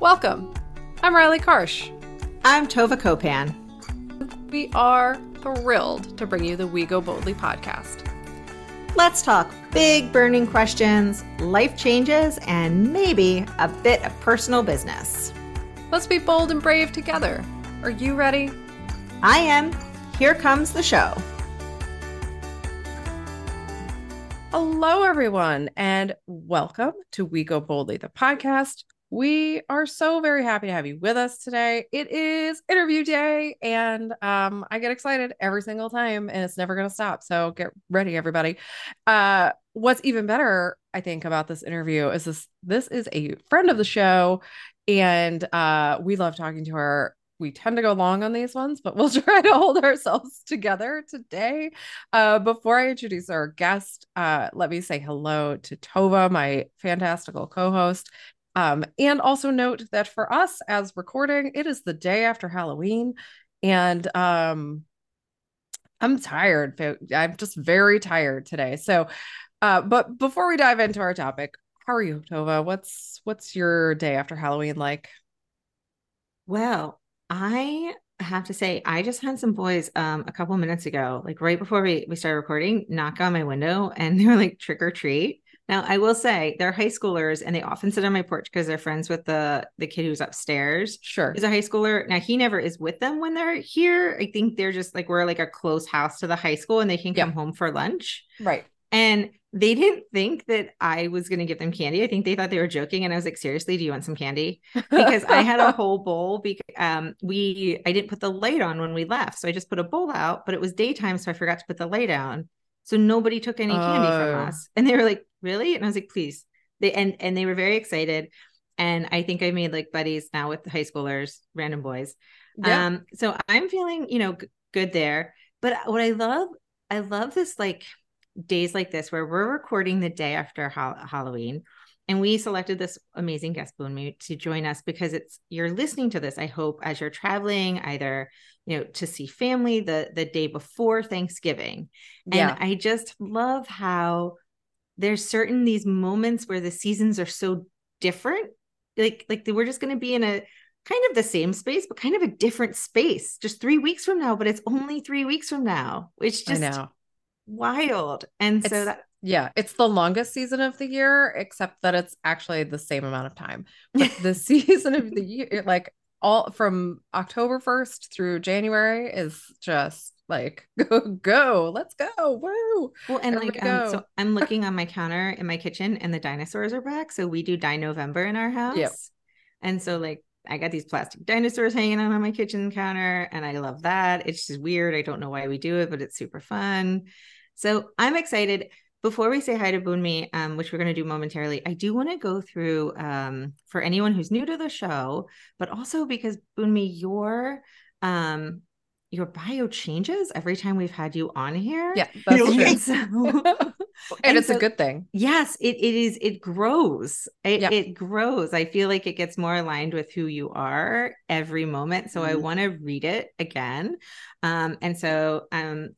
Welcome. I'm Riley Karsh. I'm Tova Kopan. We are thrilled to bring you the We Go Boldly podcast. Let's talk big burning questions, life changes, and maybe a bit of personal business. Let's be bold and brave together. Are you ready? I am. Here comes the show. Hello, everyone, and welcome to We Go Boldly, the podcast. We are so very happy to have you with us today. It is interview day, and um, I get excited every single time, and it's never going to stop. So get ready, everybody. Uh, what's even better, I think, about this interview is this: this is a friend of the show, and uh, we love talking to her we tend to go long on these ones, but we'll try to hold ourselves together today. Uh, before I introduce our guest, uh, let me say hello to Tova, my fantastical co host. Um, and also note that for us as recording, it is the day after Halloween. And um, I'm tired. I'm just very tired today. So, uh, but before we dive into our topic, how are you, Tova? What's what's your day after Halloween like? Well, I have to say, I just had some boys um a couple minutes ago, like right before we, we started recording, knock on my window and they were like trick or treat. Now I will say they're high schoolers and they often sit on my porch because they're friends with the the kid who's upstairs. Sure. Is a high schooler. Now he never is with them when they're here. I think they're just like we're like a close house to the high school and they can come home for lunch. Right. And they didn't think that I was going to give them candy. I think they thought they were joking. And I was like, seriously, do you want some candy? Because I had a whole bowl. Because um, we, I didn't put the light on when we left. So I just put a bowl out, but it was daytime. So I forgot to put the light on. So nobody took any candy from Oh. us. And they were like, really? And I was like, please. They, and, and they were very excited. And I think I made like buddies now with high schoolers, random boys. Yeah. Um, so I'm feeling, you know, g- good there. But what I love, I love this like days like this where we're recording the day after ha- Halloween. And we selected this amazing guest Bunmi to join us because it's you're listening to this, I hope, as you're traveling, either you know, to see family the the day before Thanksgiving. yeah. And I just love how there's certain these moments where the seasons are so different. Like like we're just gonna be in a kind of the same space, but kind of a different space just three weeks from now, but it's only three weeks from now, which just wild. And so that Yeah, it's the longest season of the year, except that it's actually the same amount of time. But the season of the year, like all from October 1st through January, is just like go, go, let's go. Woo. well, and Everybody like um, so. I'm looking on my counter in my kitchen and the dinosaurs are back. So we do Dino November in our house. And so like I got these plastic dinosaurs hanging out on my kitchen counter, and I love that. It's just weird. I don't know why we do it, but it's super fun. So I'm excited. Before we say hi to Bunmi, um, which we're going to do momentarily, I do want to go through um, for anyone who's new to the show, but also because Bunmi, your um, your bio changes every time we've had you on here. Yeah, that's true. And so- and, and it's so- a good thing. Yes, it, it is. It grows. It, Yep. it grows. I feel like it gets more aligned with who you are every moment. So I Mhm. want to read it again. Um, and so um,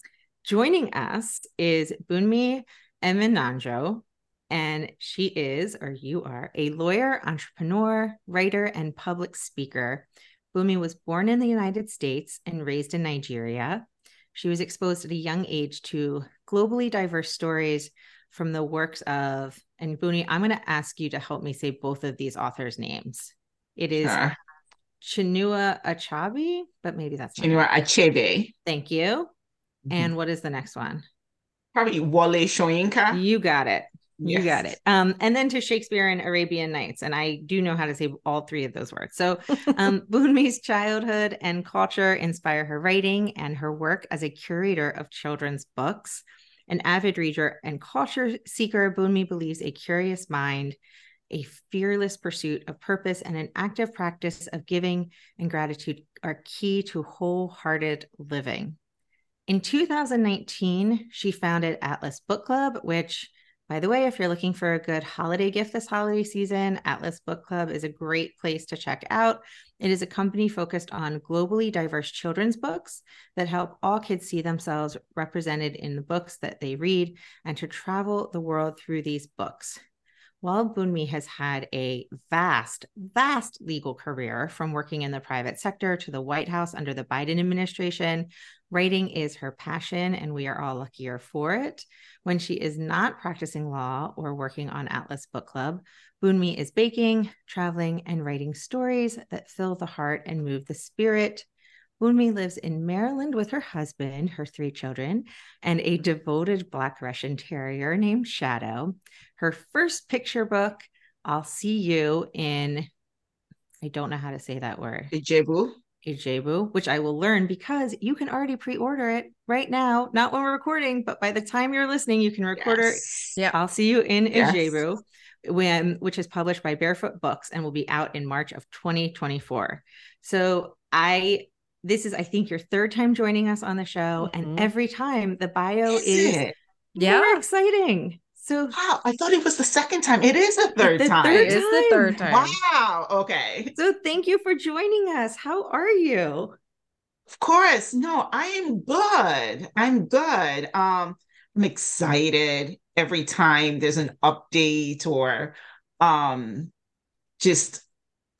joining us is Bunmi Emenanjo. And she is, or you are, a lawyer, entrepreneur, writer, and public speaker. Bunmi was born in the United States and raised in Nigeria. She was exposed at a young age to globally diverse stories from the works of, and Booney, I'm going to ask you to help me say both of these authors' names. It is Uh, Chinua Achebe, but maybe that's Chinua right. Achebe. Thank you. And what is the next one? Probably Wole Soyinka. You got it. You got it. Um, and then to Shakespeare and Arabian Nights. And I do know how to say all three of those words. So um, Bunmi's childhood and culture inspire her writing and her work as a curator of children's books. An avid reader and culture seeker, Boonmi believes a curious mind, a fearless pursuit of purpose, and an active practice of giving and gratitude are key to wholehearted living. In 2019, she founded Atlas Book Club, which by the way, if you're looking for a good holiday gift this holiday season, Atlas Book Club is a great place to check out. It is a company focused on globally diverse children's books that help all kids see themselves represented in the books that they read and to travel the world through these books. While Bunmi has had a vast, vast legal career from working in the private sector to the White House under the Biden administration, writing is her passion, and we are all luckier for it. When she is not practicing law or working on Atlas Book Club, Bunmi is baking, traveling, and writing stories that fill the heart and move the spirit. Bunmi lives in Maryland with her husband, her three children, and a devoted Black Russian terrier named Shadow. Her first picture book, I'll See You in, I don't know how to say that word. Ijebu. Ijebu, which I will learn because you can already pre-order it right now. Not when we're recording, but by the time you're listening, you can record Yes. it. Yeah, I'll see you in Yes. Ijebu, when which is published by Barefoot Books and will be out in March of 2024. So I this is I think your third time joining us on the show, Mhm. and every time the bio Is is? Yeah. exciting. So Wow, I thought it was the second time. It is the third the time. third It is the third time. Wow. Okay. so thank you for joining us. How are you? Of course. No, I am good. I'm good. Um, I'm excited every time there's an update or um just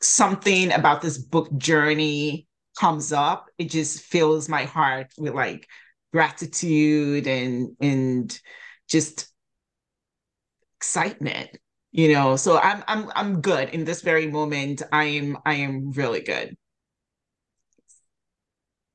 something about this book journey comes up. It just fills my heart with like gratitude and and just excitement. You know, so I'm I'm I'm good in this very moment. I am I am really good.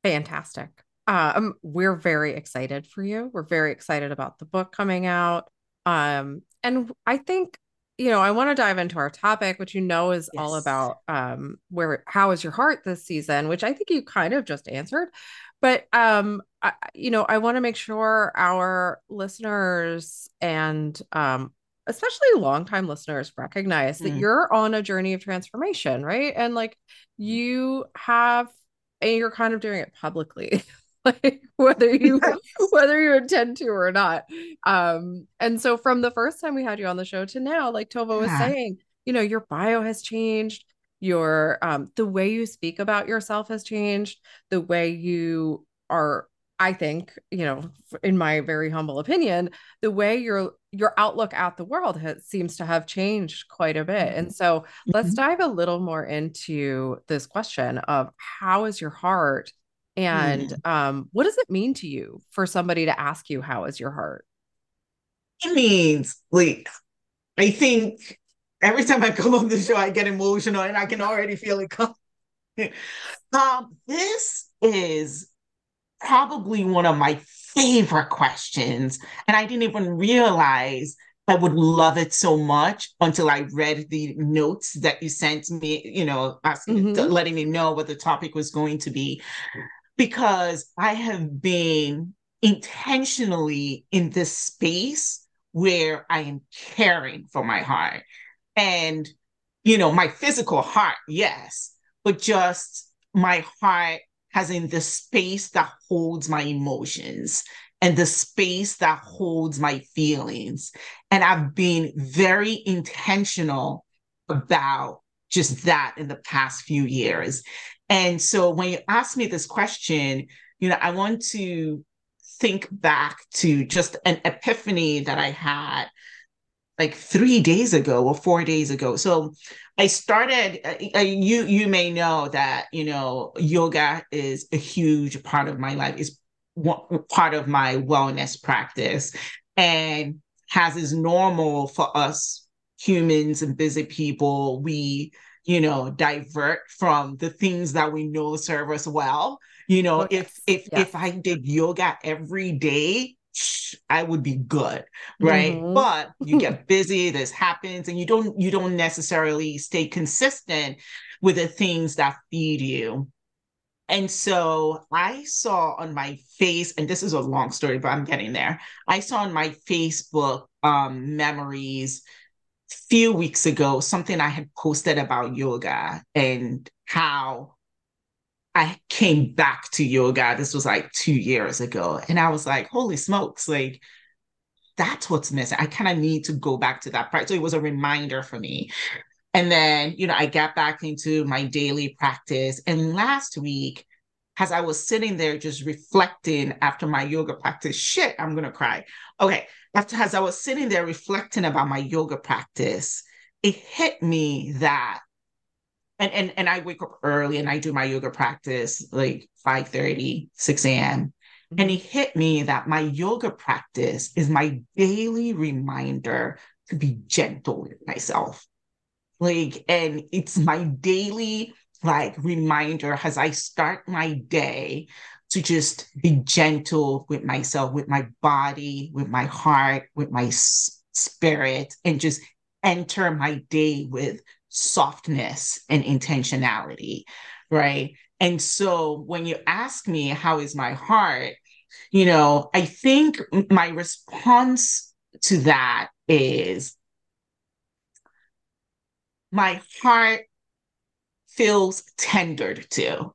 Fantastic. Um, we're very excited for you. We're very excited about the book coming out. Um, and I think, you know, I want to dive into our topic, which you know is all about um where how is your heart this season, which I think you kind of just answered. But um, I, you know, I want to make sure our listeners and um especially longtime listeners recognize that Mm. you're on a journey of transformation, right? And like you have and you're kind of doing it publicly like whether you whether you intend to or not um and so from the first time we had you on the show to now like tova was saying you know your bio has changed your um the way you speak about yourself has changed the way you are i think you know in my very humble opinion the way your your outlook at the world has, seems to have changed quite a bit. And so let's Mhm. dive a little more into this question of how is your heart? And um, what does it mean to you for somebody to ask you how is your heart? It means like I think every time I come on the show, I get emotional and I can already feel it come. um, this is probably one of my favorite questions, and I didn't even realize I would love it so much until I read the notes that you sent me, you know, asking, Mhm. letting me know what the topic was going to be. Because I have been intentionally in this space where I am caring for my heart. And, you know, my physical heart, yes, but just my heart has in the space that holds my emotions and the space that holds my feelings. And I've been very intentional about just that in the past few years. And so when you ask me this question, you know, I want to think back to just an epiphany that I had like three days ago or four days ago. So I started. Uh, you you may know that you know yoga is a huge part of my life. Is part of my wellness practice, and has is normal for us humans and busy people. We you know divert from the things that we know serve us well. You know, if if Yes. if I did yoga every day, I would be good right? Mhm. but you get busy this happens and you don't you don't necessarily stay consistent with the things that feed you. And so i saw on my face and this is a long story but i'm getting there. I saw on my facebook um memories a few weeks ago something i had posted about yoga and how I came back to yoga. This was like two years ago. And I was like, holy smokes, like that's what's missing. I kind of need to go back to that practice. So it was a reminder for me. And then, you know, I got back into my daily practice. And last week, as I was sitting there just reflecting after my yoga practice, shit, I'm to cry. Okay. after as I was sitting there reflecting about my yoga practice, it hit me that and and and I wake up early and I do my yoga practice like 5 30, 6 a.m. Mm-hmm. And it hit me that my yoga practice is my daily reminder to be gentle with myself. Like, and it's my daily like reminder as I start my day to just be gentle with myself, with my body, with my heart, with my spirit, and just enter my day with softness and intentionality. Right. And so when you ask me, how is my heart? You know, I think my response to that is my heart feels tendered to,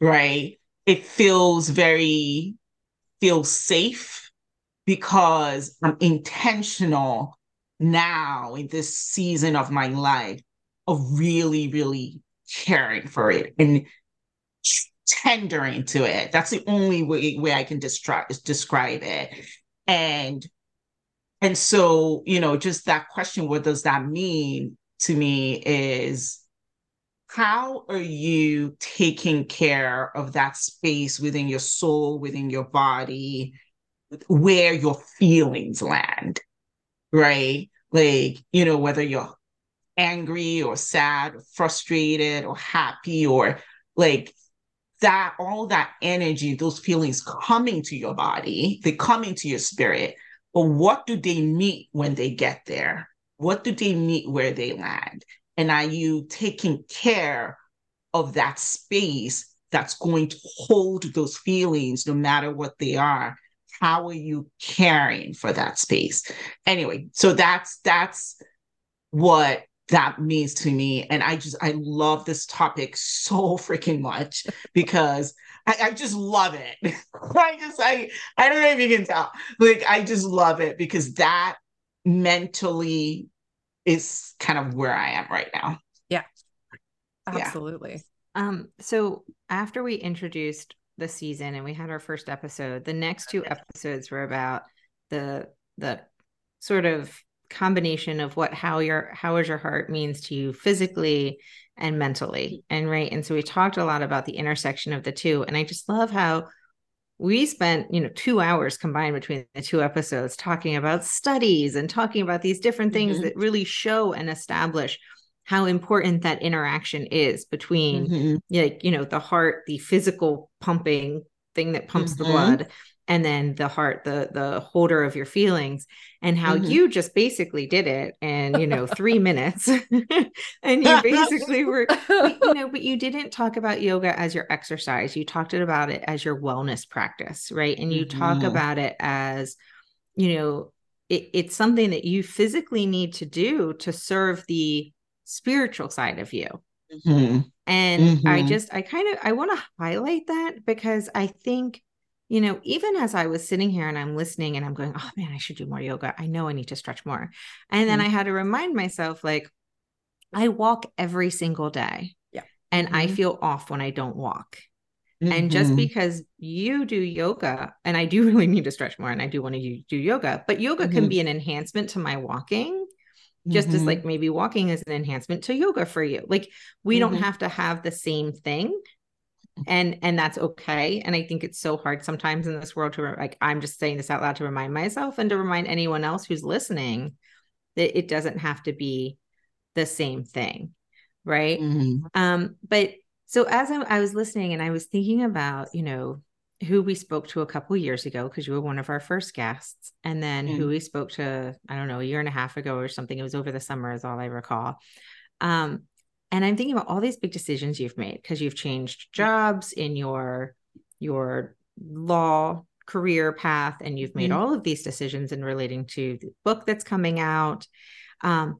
right? It feels very, feels safe because I'm intentional now in this season of my life of really, really caring for it and tendering to it. That's the only way, way I can describe describe it. And and so, you know, just that question, what does that mean to me is how are you taking care of that space within your soul, within your body, where your feelings land, right? Like, you know, whether you're angry or sad or frustrated or happy or like that all that energy those feelings coming to your body they come into your spirit but what do they meet when they get there? What do they meet where they land? And are you taking care of that space that's going to hold those feelings no matter what they are? How are you caring for that space? Anyway so that's that's what that means to me. And I just, I love this topic so freaking much because I, I just love it. I just, I, I don't know if you can tell. Like, I just love it because that mentally is kind of where I am right now. Yeah. Absolutely. Yeah. Um, so after we introduced the season and we had our first episode, the next two episodes were about the the sort of combination of what how your how is your heart means to you physically and mentally and right and so we talked a lot about the intersection of the two and i just love how we spent you know two hours combined between the two episodes talking about studies and talking about these different things mm-hmm. that really show and establish how important that interaction is between mm-hmm. like you know the heart the physical pumping thing that pumps mm-hmm. the blood and then the heart the the holder of your feelings and how mm-hmm. you just basically did it in you know 3 minutes and you basically were you know but you didn't talk about yoga as your exercise you talked about it as your wellness practice right and you mm-hmm. talk about it as you know it, it's something that you physically need to do to serve the spiritual side of you mm-hmm. and i mm-hmm. just i kind of i want to highlight that because i think you know, even as I was sitting here and I'm listening and I'm going, oh man, I should do more yoga. I know I need to stretch more. And mm-hmm. then I had to remind myself, like, I walk every single day. Yeah. And mm-hmm. I feel off when I don't walk. Mm-hmm. And just mm-hmm. because you do yoga, and I do really need to stretch more and I do want to do yoga, but yoga can mm-hmm. be an enhancement to my walking just as mm-hmm. like maybe walking is an enhancement to yoga for you. Like we mm-hmm. don't have to have the same thing and and that's okay and i think it's so hard sometimes in this world to like i'm just saying this out loud to remind myself and to remind anyone else who's listening that it doesn't have to be the same thing right mm-hmm. um but so as I, I, was listening and i was thinking about you know who we spoke to a couple years ago because you were one of our first guests and then mm-hmm. who we spoke to i don't know a year and a half ago or something it was over the summer is all i recall um and i'm thinking about all these big decisions you've made because you've changed jobs in your your law career path and you've made mm-hmm. all of these decisions in relating to the book that's coming out um,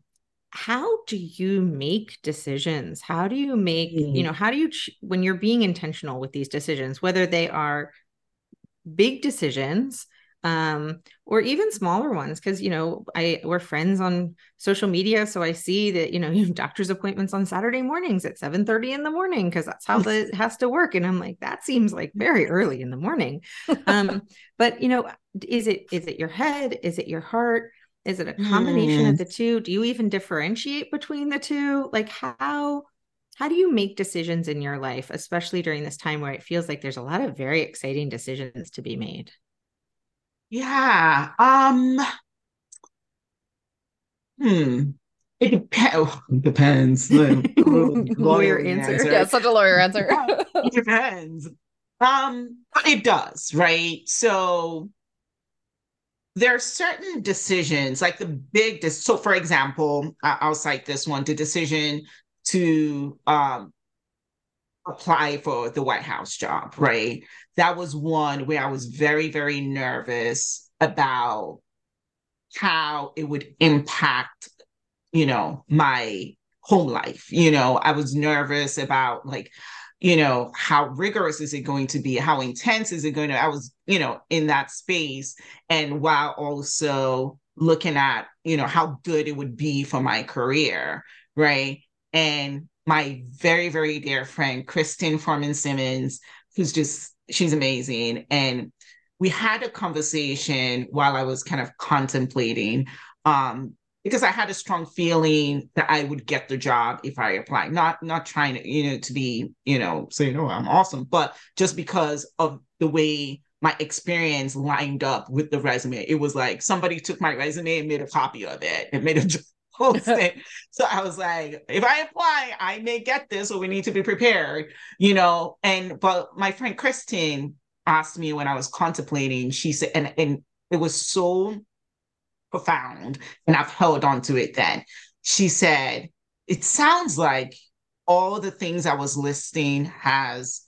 how do you make decisions how do you make mm-hmm. you know how do you ch- when you're being intentional with these decisions whether they are big decisions um, or even smaller ones because you know i we're friends on social media so i see that you know you have doctor's appointments on saturday mornings at 7 30 in the morning because that's how it has to work and i'm like that seems like very early in the morning. Um, but you know is it is it your head? Is it your heart? Is it a combination mm. of the two? Do you even differentiate between the two? Like how how do you make decisions in your life especially during this time where it feels like there's a lot of very exciting decisions to be made yeah. Um. Hmm. It depends. Oh, depends. lawyer answer. answer. Yeah, such a lawyer answer. it depends. Um, but it does, right? So there are certain decisions, like the big. De- so, for example, I'll cite this one: the decision to um apply for the White House job, right? That was one where I was very, very nervous about how it would impact, you know, my home life. You know, I was nervous about like, you know, how rigorous is it going to be? How intense is it going to? I was, you know, in that space. And while also looking at, you know, how good it would be for my career, right? And my very, very dear friend, Kristen Foreman Simmons, who's just, she's amazing. And we had a conversation while I was kind of contemplating, um, because I had a strong feeling that I would get the job if I applied. Not not trying to, you know, to be, you know, saying, oh, I'm awesome, but just because of the way my experience lined up with the resume. It was like somebody took my resume and made a copy of it and made a posting. so I was like, if I apply, I may get this, so we need to be prepared, you know. And but my friend Christine asked me when I was contemplating, she said, and, and it was so profound, and I've held on to it then. She said, It sounds like all the things I was listing has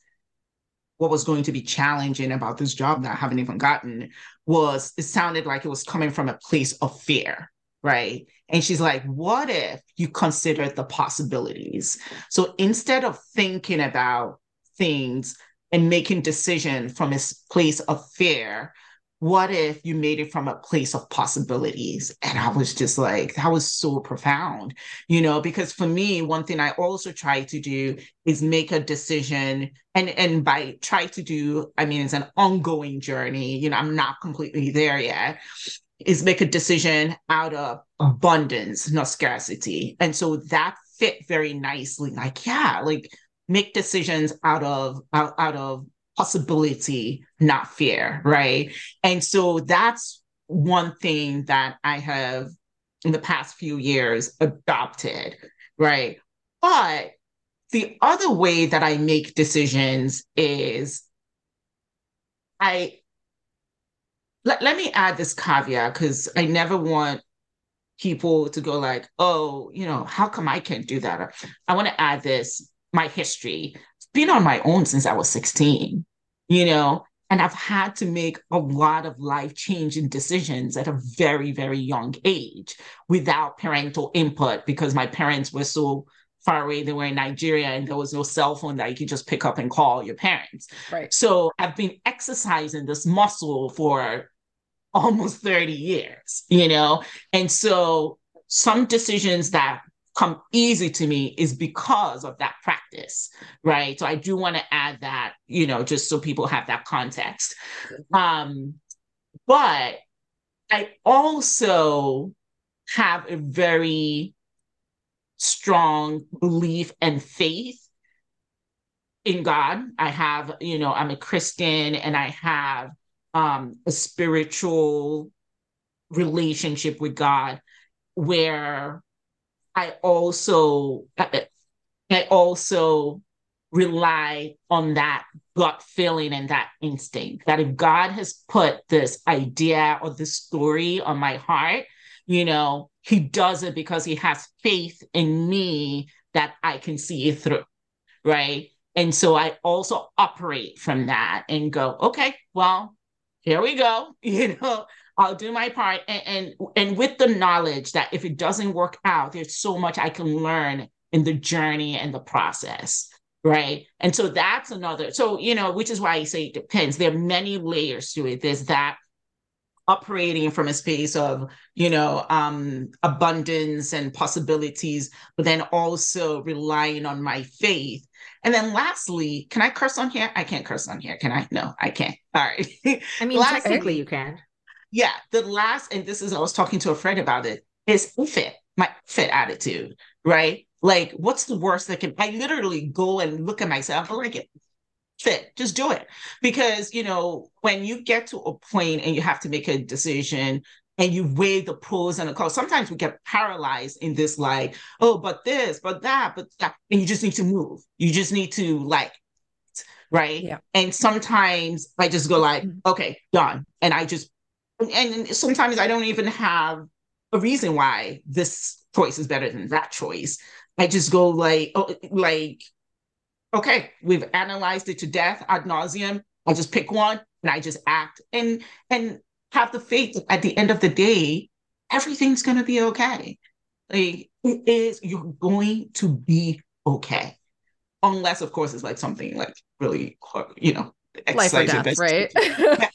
what was going to be challenging about this job that I haven't even gotten was it sounded like it was coming from a place of fear right? And she's like, what if you consider the possibilities? So instead of thinking about things and making decision from a place of fear, what if you made it from a place of possibilities? And I was just like, that was so profound, you know, because for me, one thing I also try to do is make a decision. And, and by try to do, I mean, it's an ongoing journey, you know, I'm not completely there yet is make a decision out of abundance, not scarcity. And so that fit very nicely. Like, yeah, like make decisions out of out, out of possibility, not fear, right? And so that's one thing that I have in the past few years adopted, right? But the other way that I make decisions is I let, let me add this caveat because I never want people to go like, oh, you know, how come I can't do that? I want to add this, my history. It's been on my own since I was 16, you know, and I've had to make a lot of life changing decisions at a very, very young age without parental input because my parents were so far away. They were in Nigeria and there was no cell phone that you could just pick up and call your parents. Right. So I've been exercising this muscle for almost 30 years, you know? And so some decisions that come easy to me is because of that practice, right? So I do want to add that, you know, just so people have that context. Um, but I also have a very strong belief and faith in God. I have, you know, I'm a Christian and I have um, a spiritual relationship with God where I also I also rely on that gut feeling and that instinct that if God has put this idea or this story on my heart, you know, he does it because he has faith in me that I can see it through. Right. And so I also operate from that and go, okay, well, here we go. You know i'll do my part. And, and and with the knowledge that if it doesn't work out there's so much i can learn in the journey and the process right? And so that's another so you know which is why i say it depends. There are many layers to it. There's that operating from a space of you know um abundance and possibilities but then also relying on my faith. And then lastly can i curse on here? I can't curse on here. Can i? No i can't. All right. I mean lastly, technically you can. yeah the last and this is i was talking to a friend about it is fit my fit attitude right? Like what's the worst that can i literally go and look at myself I'm like fit. Just do it. Because you know when you get to a point and you have to make a decision and you weigh the pros and the cons sometimes we get paralyzed in this like oh but this but that but that and you just need to move. You just need to like right? Yeah. and sometimes i just go like mm-hmm. okay done. And i just and sometimes i don't even have a reason why this choice is better than that choice. I just go like oh like okay, we've analyzed it to death ad nauseum. I just pick one and I just act and and have the faith that at the end of the day, everything's gonna be okay. Like it is, you're going to be okay. Unless, of course, it's like something like really, you know, life or death, right?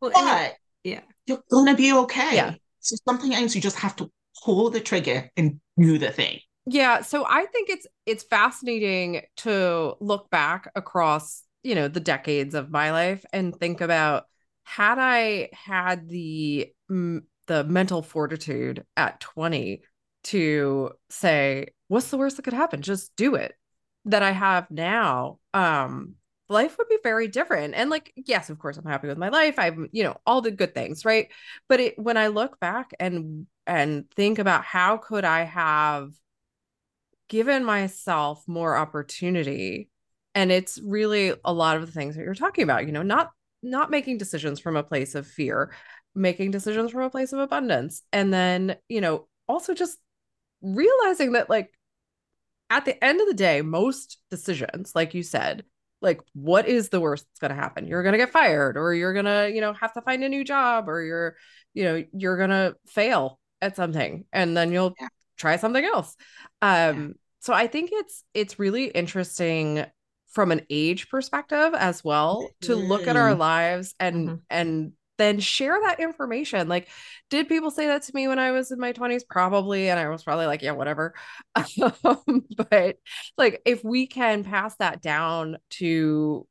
but yeah, you're gonna be okay. Yeah. So sometimes you just have to pull the trigger and do the thing. Yeah, so I think it's it's fascinating to look back across, you know, the decades of my life and think about had I had the the mental fortitude at 20 to say what's the worst that could happen? Just do it that I have now um life would be very different. And like yes of course i'm happy with my life. I'm you know all the good things right? But it when i look back and and think about how could i have given myself more opportunity. And it's really a lot of the things that you're talking about you know not not making decisions from a place of fear making decisions from a place of abundance. And then you know also just realizing that like at the end of the day most decisions like you said like what is the worst that's going to happen? You're going to get fired or you're going to you know have to find a new job or you're you know you're going to fail at something. And then you'll yeah try something else. Um, so I think it's it's really interesting from an age perspective as well to look at our lives and mm-hmm. and then share that information. Like, did people say that to me when I was in my 20s? Probably. And I was probably like, yeah, whatever. Um, but like, if we can pass that down to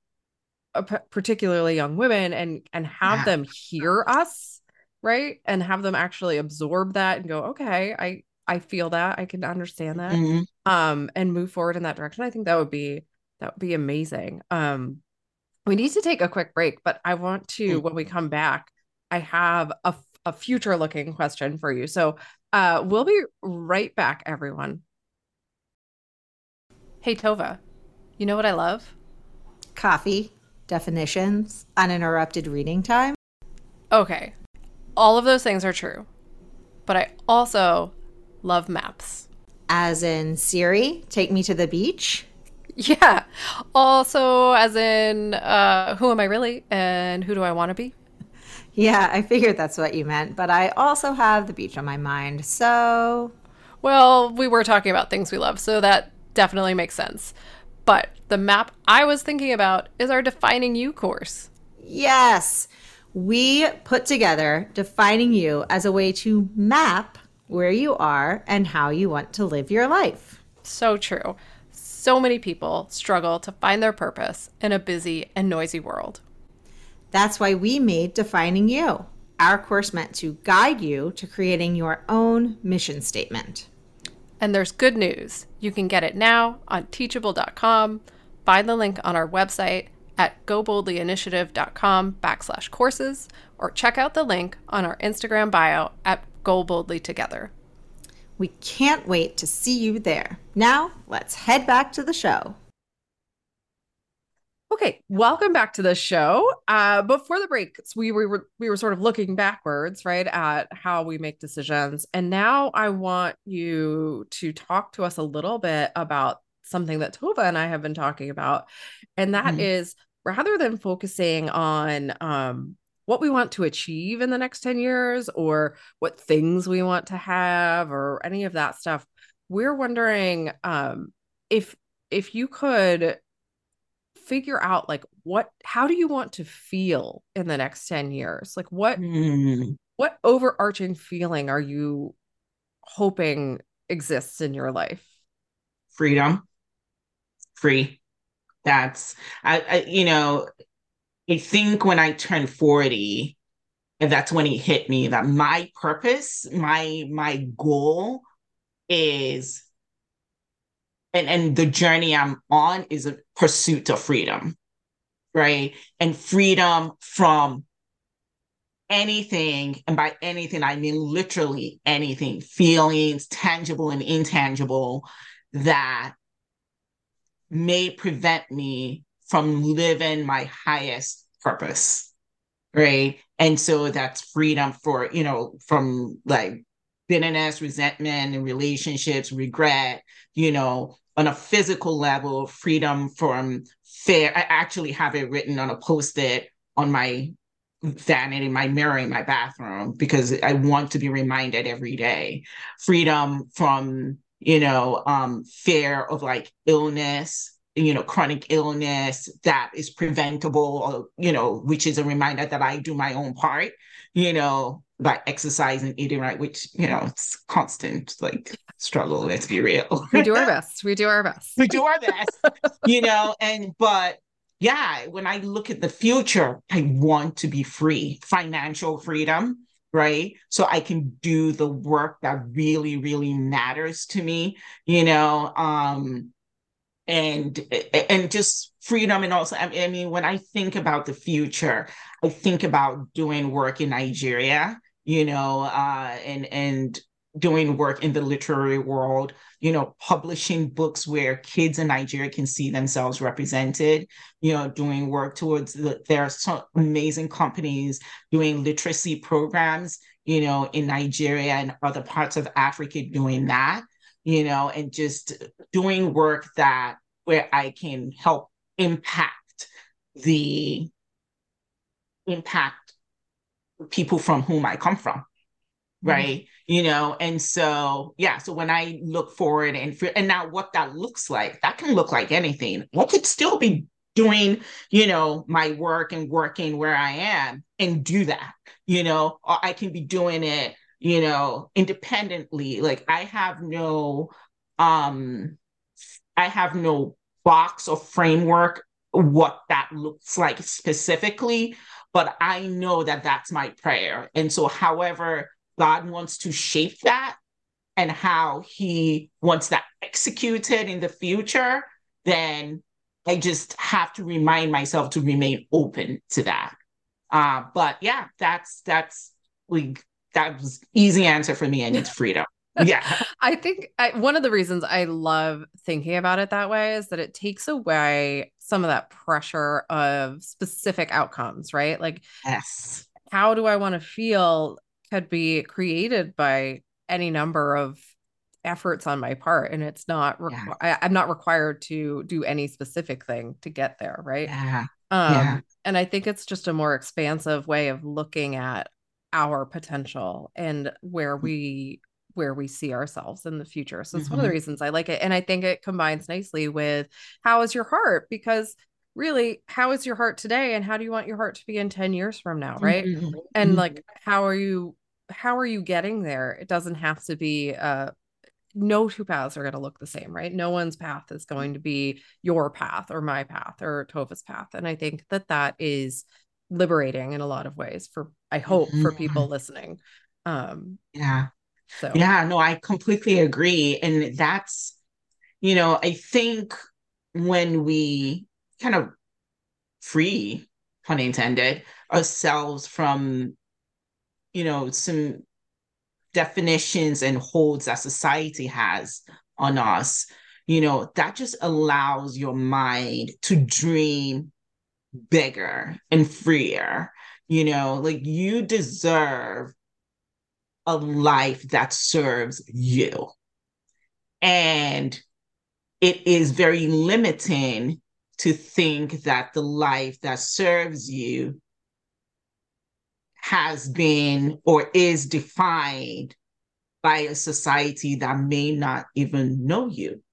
particularly young women and and have yeah. them hear us, right? And have them actually absorb that and go, okay, I I feel that. I can understand that. Mm-hmm. Um, and move forward in that direction. I think that would be that would be amazing. Um, we need to take a quick break, but I want to, mm-hmm. when we come back, I have a, a future looking question for you. So uh, we'll be right back, everyone. Hey, Tova, you know what I love? Coffee, definitions, uninterrupted reading time. Okay. All of those things are true. But I also love maps. As in Siri, take me to the beach? Yeah. Also, as in, uh, who am I really and who do I want to be? Yeah, I figured that's what you meant, but I also have the beach on my mind. So. Well, we were talking about things we love, so that definitely makes sense. But the map I was thinking about is our Defining You course. Yes. We put together Defining You as a way to map where you are, and how you want to live your life. So true. So many people struggle to find their purpose in a busy and noisy world. That's why we made Defining You, our course meant to guide you to creating your own mission statement. And there's good news. You can get it now on teachable.com. Find the link on our website at goboldlyinitiative.com backslash courses or check out the link on our Instagram bio at Go Boldly Together. We can't wait to see you there. Now, let's head back to the show. Okay, welcome back to the show. Uh, before the break, we, we were we were sort of looking backwards, right, at how we make decisions, and now I want you to talk to us a little bit about something that Tova and I have been talking about, and that mm-hmm. is rather than focusing on um, what we want to achieve in the next 10 years or what things we want to have or any of that stuff. We're wondering um, if if you could figure out like what how do you want to feel in the next 10 years? Like what Mm. what overarching feeling are you hoping exists in your life? Freedom. Free. That's I, I you know i think when i turned 40 and that's when it hit me that my purpose my my goal is and and the journey i'm on is a pursuit of freedom right? And freedom from anything and by anything i mean literally anything feelings tangible and intangible that may prevent me from living my highest purpose right? And so that's freedom for you know from like bitterness resentment and relationships regret you know on a physical level freedom from fear. I actually have it written on a post-it on my vanity my mirror in my bathroom because i want to be reminded every day. Freedom from you know um fear of like illness you know chronic illness that is preventable or you know which is a reminder that i do my own part you know by exercising eating right which you know it's constant like struggle let's be real. We do our best. We do our best. We do our best you know and but yeah when i look at the future i want to be free financial freedom right? So i can do the work that really really matters to me you know um and and just freedom and also I mean when I think about the future I think about doing work in Nigeria you know uh and and doing work in the literary world you know publishing books where kids in Nigeria can see themselves represented you know doing work towards the, there are some amazing companies doing literacy programs you know in Nigeria and other parts of Africa doing that you know, and just doing work that where I can help impact the impact people from whom I come from. Right. Mm-hmm. You know, and so yeah, so when I look forward and and now what that looks like, that can look like anything. I could still be doing, you know, my work and working where I am and do that, you know, or I can be doing it you know independently. Like i have no um i have no box or framework what that looks like specifically but i know that that's my prayer. And so however god wants to shape that and how he wants that executed in the future then i just have to remind myself to remain open to that. Uh, but yeah that's that's like that was easy answer for me and it's freedom yeah i think I, one of the reasons i love thinking about it that way is that it takes away some of that pressure of specific outcomes right like yes how do i want to feel could be created by any number of efforts on my part and it's not requ- yeah. I, am not required to do any specific thing to get there right yeah. um yeah. and i think it's just a more expansive way of looking at our potential and where we where we see ourselves in the future. So it's mm-hmm. one of the mm-hmm. reasons I like it. And I think it combines nicely with how is your heart? Because really, how is your heart today? And how do you want your heart to be in 10 years from now? Right. Mm-hmm. And mm-hmm. like, how are you, how are you getting there? It doesn't have to be uh no two paths are going to look the same, right? No one's path is going to be your path or my path or Tova's path. And I think that that is liberating in a lot of ways for I hope mm-hmm. for people listening. Um yeah. So yeah, no, I completely agree. And that's, you know, I think when we kind of free, pun intended, ourselves from, you know, some definitions and holds that society has on us, you know, that just allows your mind to dream bigger and freer. You know, like you deserve a life that serves you. And it is very limiting to think that the life that serves you has been or is defined by a society that may not even know you,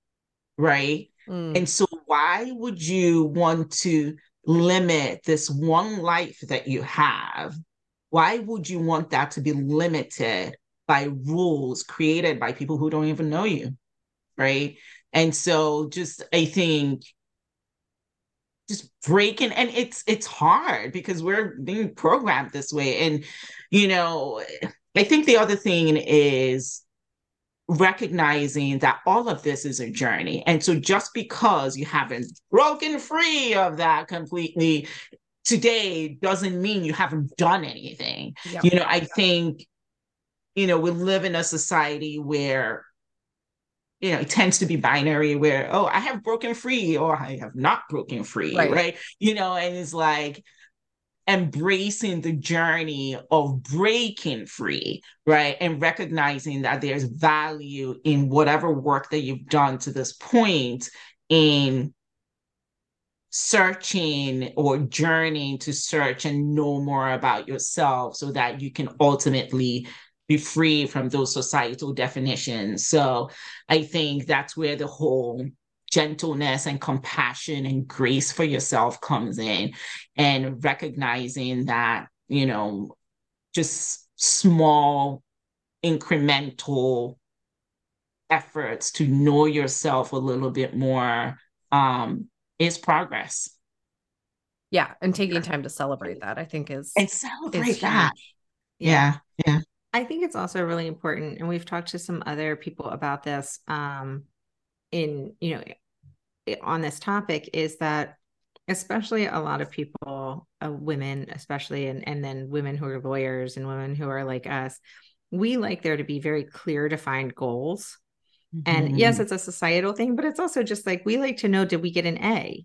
right? Mm. And so, why would you want to limit this one life that you have? Why would you want that to be limited by rules created by people who don't even know you? Right. And so, just I think just breaking and it's it's hard because we're being programmed this way and you know i think the other thing is recognizing that all of this is a journey. And so just because you haven't broken free of that completely today doesn't mean you haven't done anything. Yep. You know, I think, you know, we live in a society where, you know, it tends to be binary where, oh, I have broken free or I have not broken free, right? right? You know, and it's like, embracing the journey of breaking free, right? And recognizing that there's value in whatever work that you've done to this point in searching or journeying to search and know more about yourself so that you can ultimately be free from those societal definitions. So I think that's where the whole gentleness and compassion and grace for yourself comes in and recognizing that you know just small incremental efforts to know yourself a little bit more um, is progress. Yeah and taking time to celebrate that i think is and celebrate is that yeah yeah. I think it's also really important and we've talked to some other people about this um in you know on this topic is that especially a lot of people uh, women especially and, and then women who are lawyers and women who are like us we like there to be very clear defined goals mm-hmm. and yes it's a societal thing but it's also just like we like to know did we get an a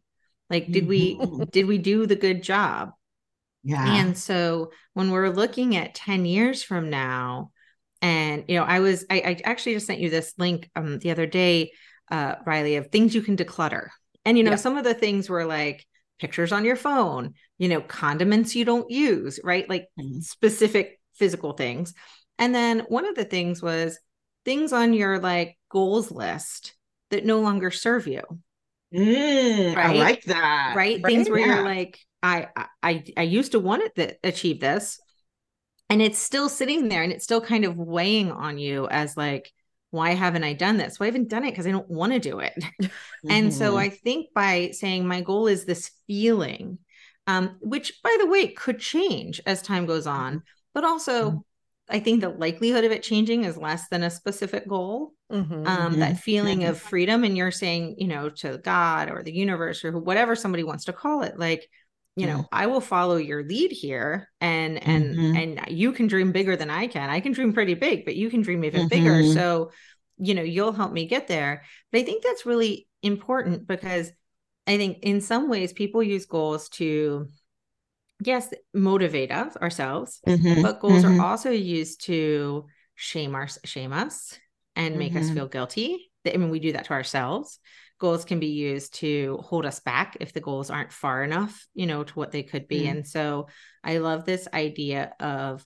like did mm-hmm. we did we do the good job yeah and so when we're looking at 10 years from now and you know i was i, I actually just sent you this link um the other day uh, Riley, of things you can declutter. And, you know, yeah. some of the things were like pictures on your phone, you know, condiments you don't use, right? Like mm-hmm. specific physical things. And then one of the things was things on your like goals list that no longer serve you. Mm, right? I like that. Right? right? Things where yeah. you're like, I, I I used to want to achieve this. And it's still sitting there and it's still kind of weighing on you as like, why haven't I done this? Well, I haven't done it because I don't want to do it. Mm-hmm. And so mm-hmm. I think by saying my goal is this feeling, um, which by the way could change as time goes on, mm-hmm. but also mm-hmm. I think the likelihood of it changing is less than a specific goal. Mm-hmm. Um, that feeling of freedom, and you're saying, you know, to God or the universe or whatever somebody wants to call it, like you know i will follow your lead here and and mm-hmm. and you can dream bigger than i can i can dream pretty big but you can dream even mm-hmm. bigger so you know you'll help me get there but i think that's really important because i think in some ways people use goals to yes motivate us ourselves mm-hmm. but goals are mm-hmm. also used to shame our shame us and make us mm-hmm. feel guilty i mean we do that to ourselves goals can be used to hold us back if the goals aren't far enough you know to what they could be mm. and so i love this idea of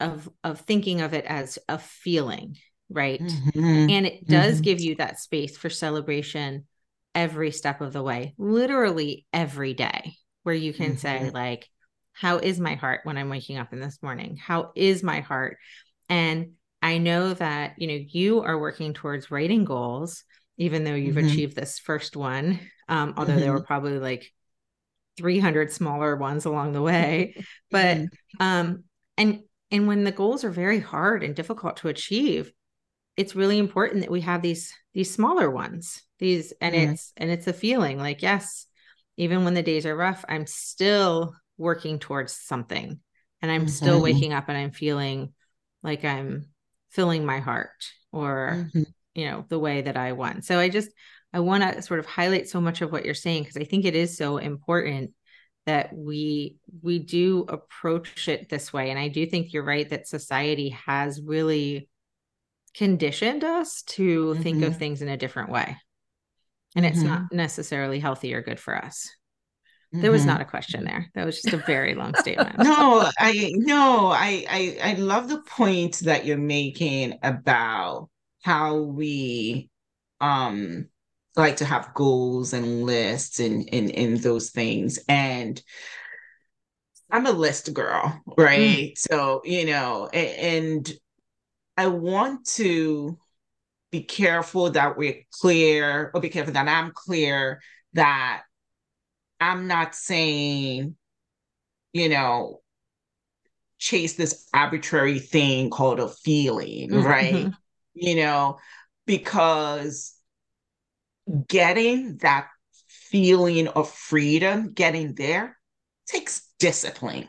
of of thinking of it as a feeling right mm-hmm. and it does mm-hmm. give you that space for celebration every step of the way literally every day where you can mm-hmm. say like how is my heart when i'm waking up in this morning how is my heart and i know that you know you are working towards writing goals even though you've mm-hmm. achieved this first one um, although mm-hmm. there were probably like 300 smaller ones along the way but mm-hmm. um and and when the goals are very hard and difficult to achieve it's really important that we have these these smaller ones these and mm-hmm. it's and it's a feeling like yes even when the days are rough i'm still working towards something and i'm still mm-hmm. waking up and i'm feeling like i'm filling my heart or mm-hmm you know the way that i want so i just i want to sort of highlight so much of what you're saying because i think it is so important that we we do approach it this way and i do think you're right that society has really conditioned us to mm-hmm. think of mm-hmm. things in a different way and mm-hmm. it's not mm-hmm. necessarily healthy or good for us there was not mm-hmm. a question there that was just a very long statement no i no I, I i love the point that you're making about how we um like to have goals and lists and and, and those things. And I'm a list girl, right? Mm. So, you know, and I want to be careful that we're clear, or be careful that I'm clear that I'm not saying, you know, chase this arbitrary thing called a feeling, mm-hmm. You know, because getting that feeling of freedom, getting there takes discipline.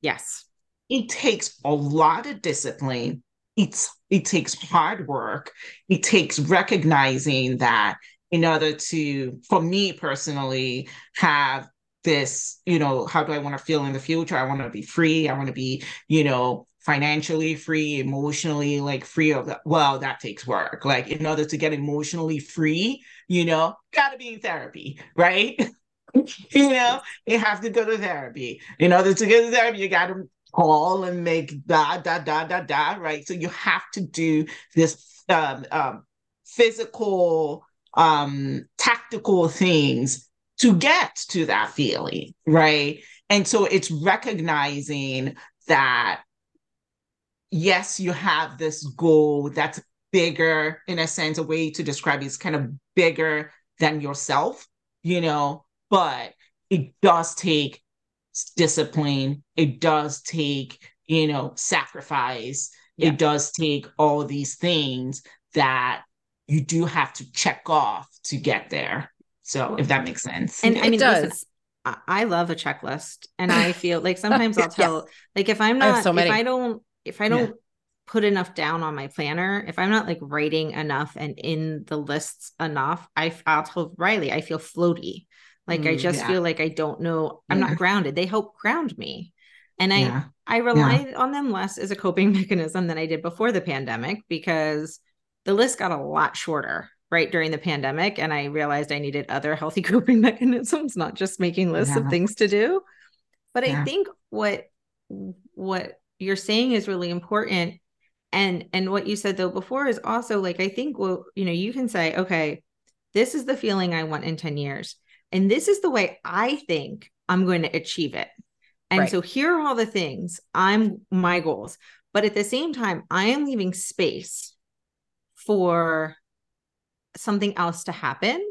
Yes. It takes a lot of discipline. It's it takes hard work. It takes recognizing that in order to, for me personally, have this, you know, how do I want to feel in the future? I want to be free. I want to be, you know, financially free, emotionally like free of that. Well, that takes work. Like in order to get emotionally free, you know, gotta be in therapy, right? you know, you have to go to therapy. In order to get to therapy, you gotta call and make da da da da da, right? So you have to do this um, um, physical, um, tactical things to get to that feeling, right? And so it's recognizing that yes, you have this goal that's bigger in a sense, a way to describe it is kind of bigger than yourself, you know, but it does take discipline. It does take, you know, sacrifice. Yeah. It does take all these things that you do have to check off to get there. So if that makes sense. And I mean, it does. Listen, I love a checklist and I feel like sometimes I'll tell yeah. like if I'm not so if I don't if I don't yeah. put enough down on my planner, if I'm not like writing enough and in the lists enough, I I'll tell Riley I feel floaty. Like mm, I just yeah. feel like I don't know. I'm yeah. not grounded. They help ground me. And I. I rely on them less as a coping mechanism than I did before the pandemic because the list got a lot shorter right during the pandemic and I realized I needed other healthy coping mechanisms, not just making lists of things to do. But I think what what you're saying is really important and and what you said though before is also like I think well, you know, you can say, okay, this is the feeling I want in 10 years and this is the way I think I'm going to achieve it. And right. so here are all the things I'm my goals. But at the same time, I am leaving space for something else to happen.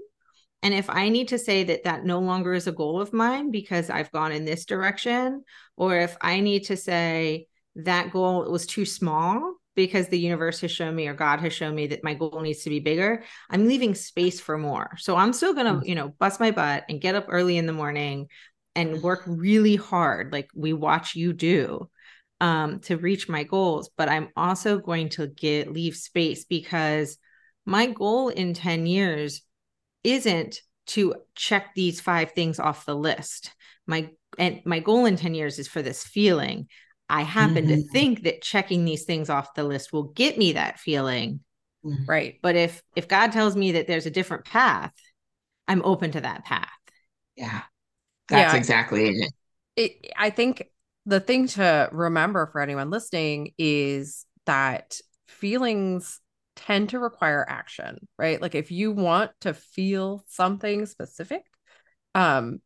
And if I need to say that that no longer is a goal of mine because I've gone in this direction, or if I need to say that goal was too small because the universe has shown me or God has shown me that my goal needs to be bigger, I'm leaving space for more. So I'm still going to, mm. you know, bust my butt and get up early in the morning and work really hard like we watch you do um to reach my goals, but I'm also going to get leave space because my goal in 10 years isn't to check these five things off the list. My and my goal in 10 years is for this feeling I happen mm-hmm. to think that checking these things off the list will get me that feeling. Mm-hmm. Right. But if if God tells me that there's a different path, I'm open to that path. Yeah. That's yeah, exactly it. it. I think the thing to remember for anyone listening is that feelings tend to require action, right? Like if you want to feel something specific, um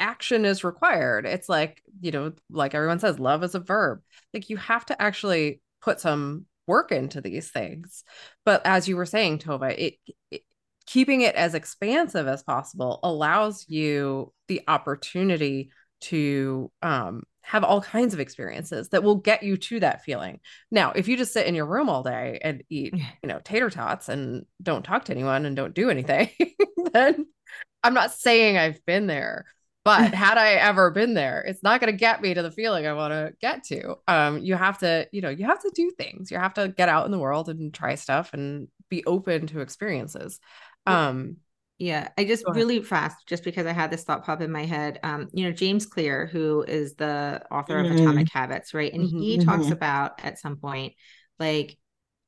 action is required. It's like, you know, like everyone says, love is a verb. Like you have to actually put some work into these things. But as you were saying, Tova, it, it keeping it as expansive as possible allows you the opportunity to um, have all kinds of experiences that will get you to that feeling. Now, if you just sit in your room all day and eat, you know, tater tots and don't talk to anyone and don't do anything, then I'm not saying I've been there, but had I ever been there, it's not going to get me to the feeling I want to get to. Um, you have to, you know, you have to do things. You have to get out in the world and try stuff and be open to experiences. Um, yeah, I just really fast, just because I had this thought pop in my head. Um, you know, James Clear, who is the author of mm-hmm. Atomic Habits, right? And mm-hmm, he talks mm-hmm. about at some point, like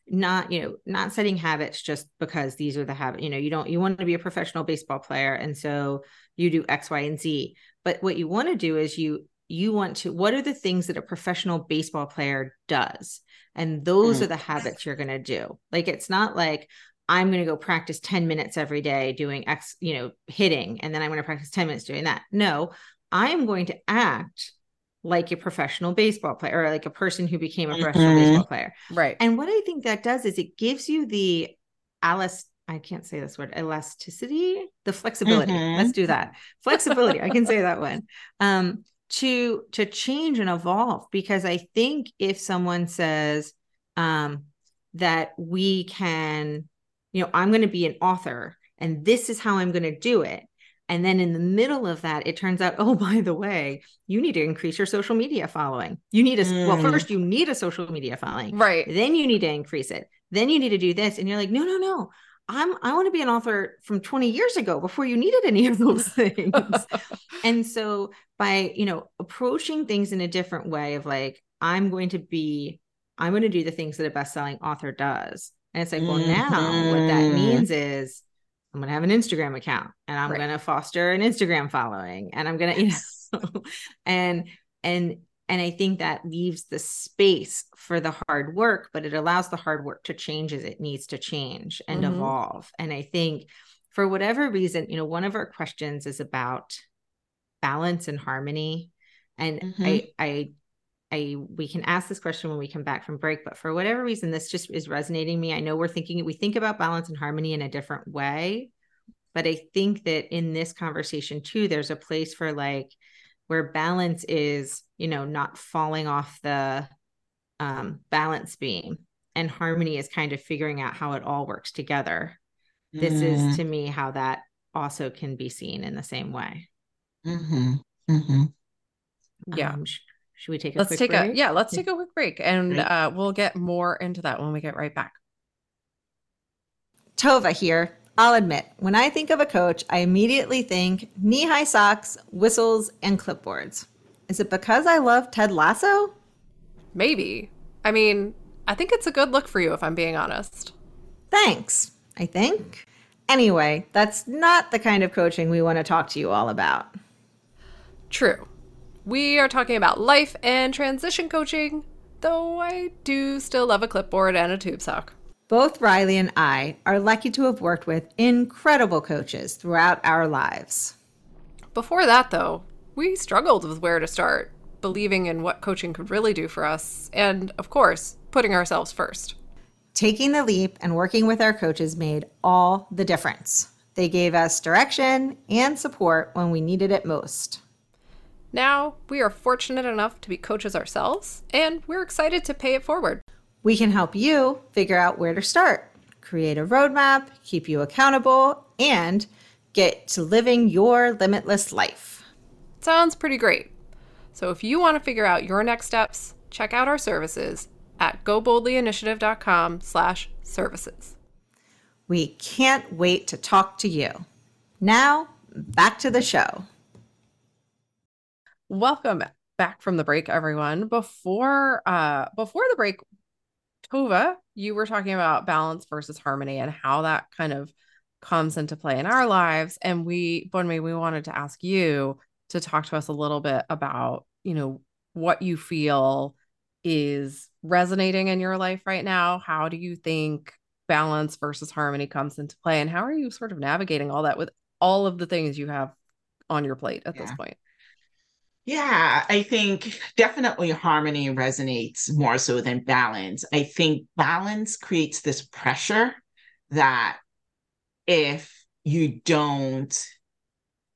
not you know not setting habits just because these are the habit you know you don't you want to be a professional baseball player and so you do x y and z but what you want to do is you you want to what are the things that a professional baseball player does and those mm. are the habits you're going to do like it's not like I'm going to go practice 10 minutes every day doing X, you know, hitting, and then I'm going to practice 10 minutes doing that. No, I'm going to act like a professional baseball player or like a person who became a professional Mhm. baseball player. Right. And what I think that does is it gives you the Alice, I can't say this word, elasticity, the flexibility. Mhm. Let's do that. Flexibility. I can say that one. Um, to to change and evolve because I think if someone says um that we can, you know, I'm going to be an author and this is how I'm going to do it. And then in the middle of that, it turns out, oh, by the way, you need to increase your social media following. You need a, well, Mm. first, you need a social media following Right. then you need to increase it then you need to do this and you're like no no no i'm i want to be an author from 20 years ago before you needed any of those things and so by you know approaching things in a different way of like i'm going to be i'm going to do the things that a best-selling author does and it's like well now what that Mhm. means is i'm going to have an instagram account and i'm Right. going to foster an instagram following and i'm going to you know and and and i think that leaves the space for the hard work but it allows the hard work to change as it needs to change and Mhm. evolve and i think for whatever reason you know one of our questions is about balance and harmony and Mhm. i i I we can ask this question when we come back from break, but for whatever reason, this just is resonating me. I know we're thinking we think about balance and harmony in a different way, but I think that in this conversation too, there's a place for like where balance is, you know, not falling off the um, balance beam, and harmony is kind of figuring out how it all works together. This Mm. is to me how that also can be seen in the same way. Mhm. Mhm. Yeah. Um, should we take a let's quick take break? a yeah, let's take a quick break and uh we'll get more into that when we get right back. Tova here. I'll admit, when I think of a coach, I immediately think knee high socks, whistles, and clipboards. Is it because I love Ted Lasso? Maybe. I mean, I think it's a good look for you if I'm being honest. Thanks, I think. Anyway, that's not the kind of coaching we want to talk to you all about. True. We are talking about life and transition coaching, though I do still love a clipboard and a tube sock. Both Riley and I are lucky to have worked with incredible coaches throughout our lives. Before that, though, we struggled with where to start, believing in what coaching could really do for us, and of course, putting ourselves first. Taking the leap and working with our coaches made all the difference. They gave us direction and support when we needed it most. Now, we are fortunate enough to be coaches ourselves, and we're excited to pay it forward. We can help you figure out where to start, create a roadmap, keep you accountable, and get to living your limitless life. Sounds pretty great. So if you want to figure out your next steps, check out our services at goboldlyinitiative.com slash services. We can't wait to talk to you. Now, back to the show. Welcome back from the break, everyone. Before uh before the break, Tova, you were talking about balance versus harmony and how that kind of comes into play in our lives. And we, Bunmi, we wanted to ask you to talk to us a little bit about, you know, what you feel is resonating in your life right now. How do you think balance versus harmony comes into play? And how are you sort of navigating all that with all of the things you have on your plate at this point? Yeah, I think definitely harmony resonates more so than balance. I think balance creates this pressure that if you don't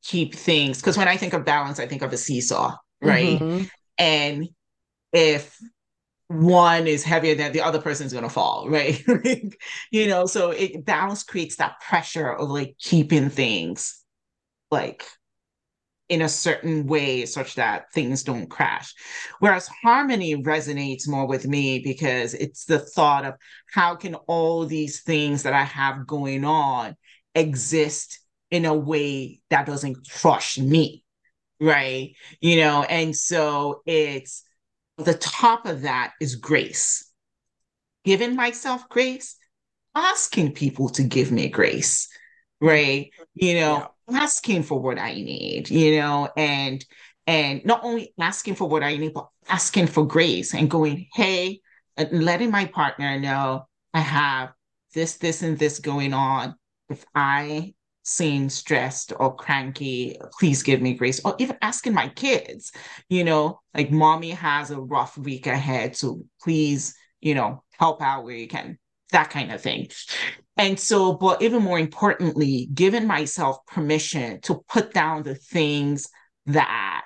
keep things, because when I think of balance, I think of a seesaw, right? Mhm. And if one is heavier than the other person's going to fall, right? you know, so it balance creates that pressure of like keeping things like in a certain way such that things don't crash. Whereas harmony resonates more with me because it's the thought of how can all these things that I have going on exist in a way that doesn't crush me, right? You know, and so it's the top of that is grace. Giving myself grace, asking people to give me grace, right? You know, asking for what I need, you know, and and not only asking for what I need, but asking for grace and going, hey, and letting my partner know I have this, this, and this going on. If I seem stressed or cranky, please give me grace. Or even asking my kids, you know, like mommy has a rough week ahead. So please, you know, help out where you can, that kind of thing. And so, but even more importantly, giving myself permission to put down the things that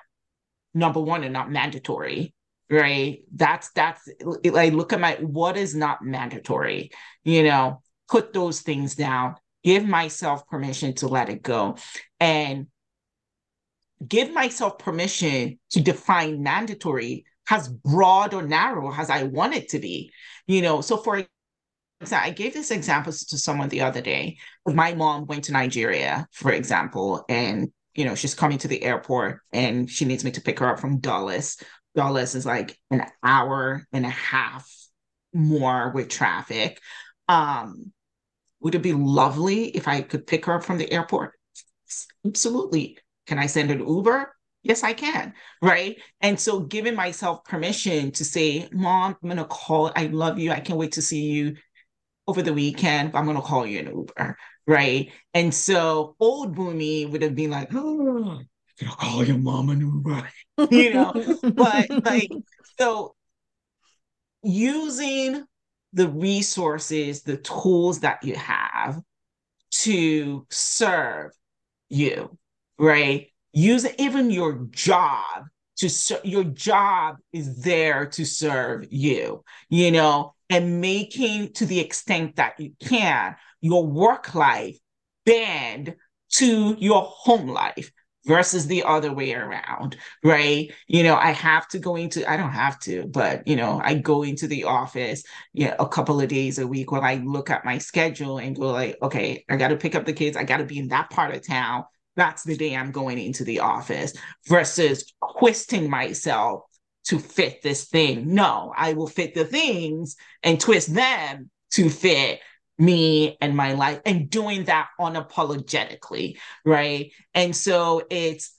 number one are not mandatory right that's that's like look at my what is not mandatory you know put those things down give myself permission to let it go and give myself permission to define mandatory as broad or narrow as I want it to be. You know, so for I gave this example to someone the other day. My mom went to Nigeria, for example, and you know, she's coming to the airport and she needs me to pick her up from Dulles. Dulles is like an hour and a half more with traffic. Um, would it be lovely if I could pick her up from the airport? Absolutely. Can I send an Uber? Yes, I can. Right. And so giving myself permission to say, Mom, I'm going to call. I love you. I can't wait to see you over the weekend. I'm to call you an Uber. Right. And so old Bunmi would have been like, oh, I'm to call your mom an Uber. you know, but like, so using the resources, the tools that you have to serve you, right? Use even your job to ser- your job is there to serve you, you know, and making to the extent that you can your work life bend to your home life versus the other way around, right? You know, I have to go into, I don't have to, but, you know, I go into the office you know, a couple of days a week when I look at my schedule and go like, okay, I got to pick up the kids. I got to be in that part of town. That's the day I'm going into the office versus twisting myself to fit this thing. No, I will fit the things and twist them to fit me and my life and doing that unapologetically right? And so it's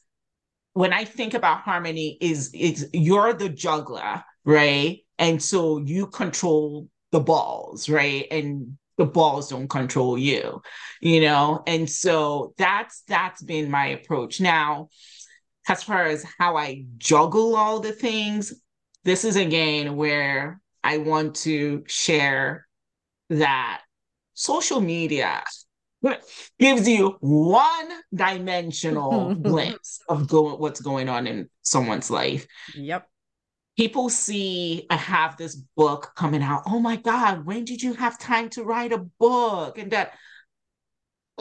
when i think about harmony is it's you're the juggler right? And so you control the balls right? And the balls don't control you you know? And so that's that's been my approach. Now as far as how i juggle all the things this is again where i want to share that social media gives you one dimensional glimpse of go- what's going on in someone's life. Yep. People see I have this book coming out. Oh my God, when did you have time to write a book? And that,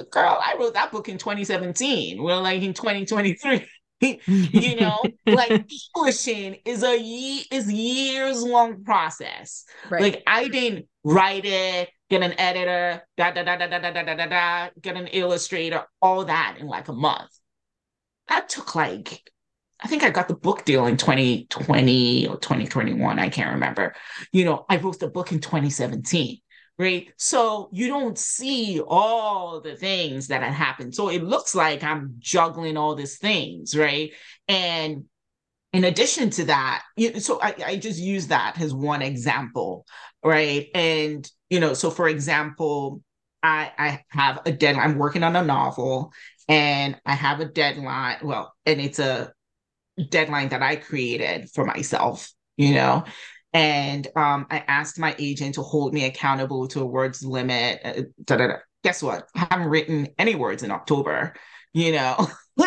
girl, I wrote that book in 2017. We're like in 2023. you know, like publishing is a ye- is years long process. Right. Like I didn't write it, get an editor, da da da da da da da da da, get an illustrator, all that in like a month. That took like, I think I got the book deal in 2020 or 2021. I can't remember. You know, I wrote the book in 2017 right? So you don't see all the things that had happened. So it looks like I'm juggling all these things, right? And in addition to that, so I, I just use that as one example, right? And you know, so for example, I I have a deadline. I'm working on a novel, and I have a deadline. Well, and it's a deadline that I created for myself, you know. And um, I asked my agent to hold me accountable to a words limit. Uh, da, da, da. Guess what? I haven't written any words in October. You know,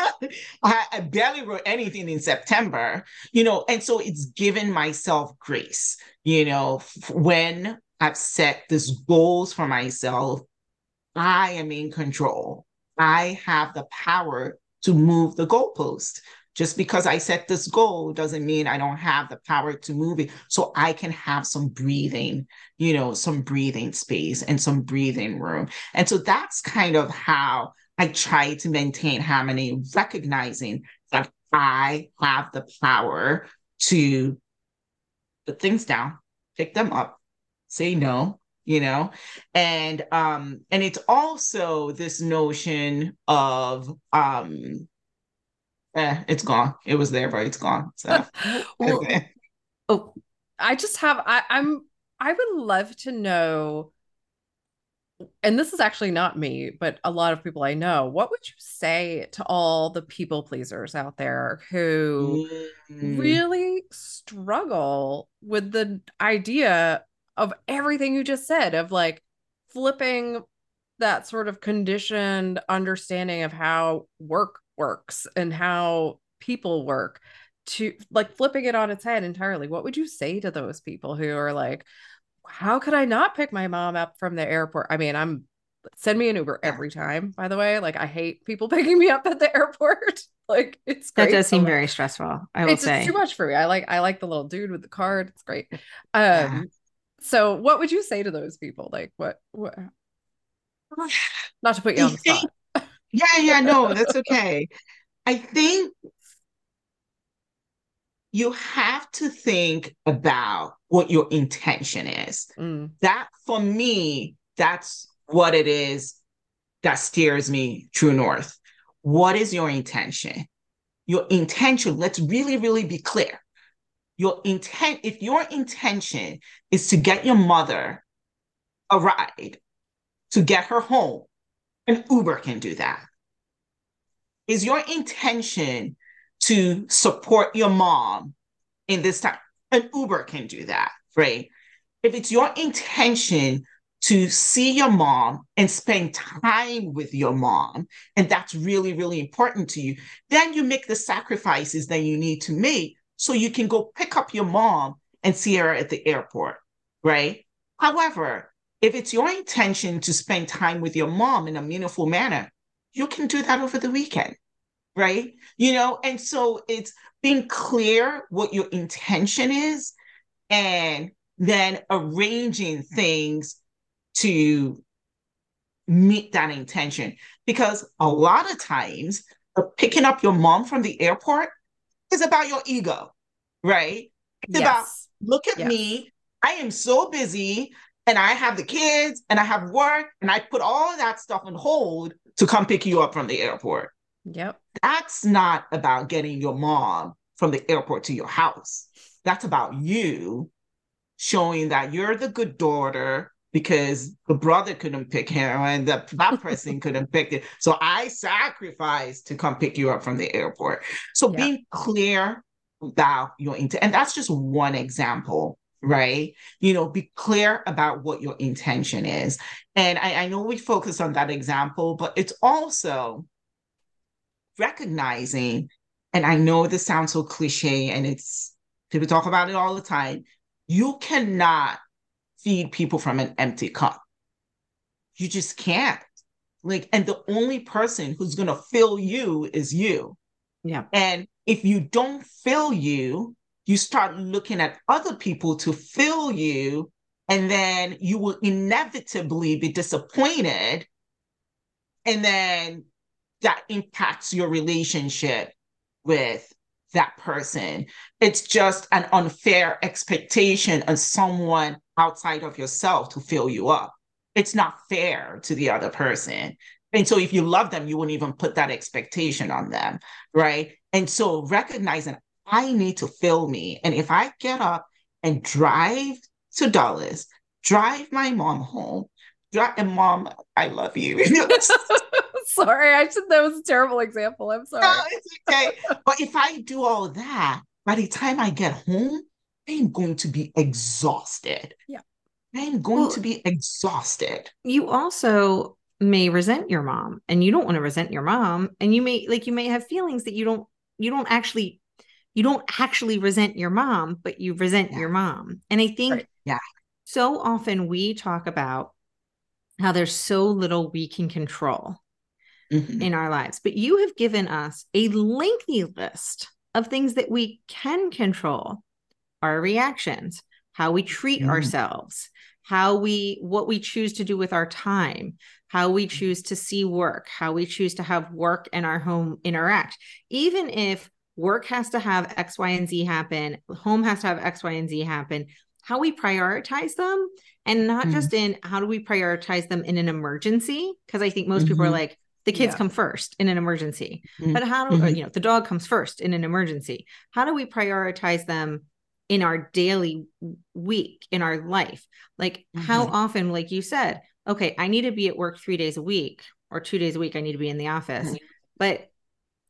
I, I barely wrote anything in September. You know, and so it's given myself grace. You know, when I've set these goals for myself, I am in control. I have the power to move the goalpost. Just because I set this goal doesn't mean I don't have the power to move it. So I can have some breathing, you know, some breathing space and some breathing room. And so that's kind of how I try to maintain harmony, recognizing that I have the power to put things down, pick them up, say no, you know and um and it's also this notion of um eh, it's gone. It was there, but it's gone. So, well, oh, I just have. I, I'm. I would love to know and this is actually not me, but a lot of people I know, what would you say to all the people pleasers out there who Mm. really struggle with the idea of everything you just said of like flipping that sort of conditioned understanding of how work works and how people work to like flipping it on its head entirely what would you say to those people who are like how could i not pick my mom up from the airport i mean i'm send me an uber Yeah. every time by the way like i hate people picking me up at the airport like it's That does seem but, very stressful. I will it's say. just too much for me. I like I like the little dude with the card. It's great. Um Yeah. so what would you say to those people? Like what what not to put you on the spot. Yeah, yeah, no, that's okay. I think you have to think about what your intention is. Mm, That, for me, that's what it is that steers me true north. What is your intention? Your intention, let's really, really be clear. Your intent, if your intention is to get your mother a ride, to get her home, an Uber can do that. Is your intention to support your mom in this time? An Uber can do that, right? If it's your intention to see your mom and spend time with your mom, and that's really, really important to you, then you make the sacrifices that you need to make so you can go pick up your mom and see her at the airport, right? However, if it's your intention to spend time with your mom in a meaningful manner, you can do that over the weekend, right? You know, and so it's being clear what your intention is and then arranging things to meet that intention. Because a lot of times, picking up your mom from the airport is about your ego, right? It's about look at Yes. me. I am so busy and I have the kids and I have work and I put all of that stuff on hold to come pick you up from the airport. Yep. That's not about getting your mom from the airport to your house. That's about you showing that you're the good daughter because the brother couldn't pick him and the, that person couldn't pick it. So I sacrificed to come pick you up from the airport. So Yeah. being clear about your intent, and that's just one example, right? You know, be clear about what your intention is. And I, I know we focus on that example, but it's also recognizing, and I know this sounds so cliche and it's people talk about it all the time. You cannot feed people from an empty cup. You just can't. Like, and the only person who's going to fill you is you. Yeah. And if you don't fill you, you start looking at other people to fill you, and then you will inevitably be disappointed. And then that impacts your relationship with that person. It's just an unfair expectation on someone outside of yourself to fill you up. It's not fair to the other person. And so if you love them, you wouldn't even put that expectation on them, right? And so recognizing I need to fill me. And if I get up and drive to Dulles, drive my mom home, drive, and mom, I love you. sorry, I should that was a terrible example. I'm sorry. No, it's okay. But if I do all that, by the time I get home, I'm going to be exhausted. Yeah. I'm going Well- to be exhausted. you also may resent your mom and you don't want to resent your mom and you may like you may have feelings that you don't you don't actually you don't actually resent your mom but you resent Yeah. your mom and i think Right. Yeah. so often we talk about how there's so little we can control Mhm. in our lives but you have given us a lengthy list of things that we can control our reactions how we treat Mhm. ourselves how we what we choose to do with our time how we choose to see work how we choose to have work and our home interact even if work has to have x y and z happen home has to have x y and z happen how we prioritize them and not Mhm. just in how do we prioritize them in an emergency because i think most people are Mhm. like the kids Yeah. come first in an emergency Mhm. but how do or, Mhm. you know the dog comes first in an emergency how do we prioritize them in our daily week in our life like mm-hmm. how often like you said okay i need to be at work 3 days a week or 2 days a week i need to be in the office mm-hmm. but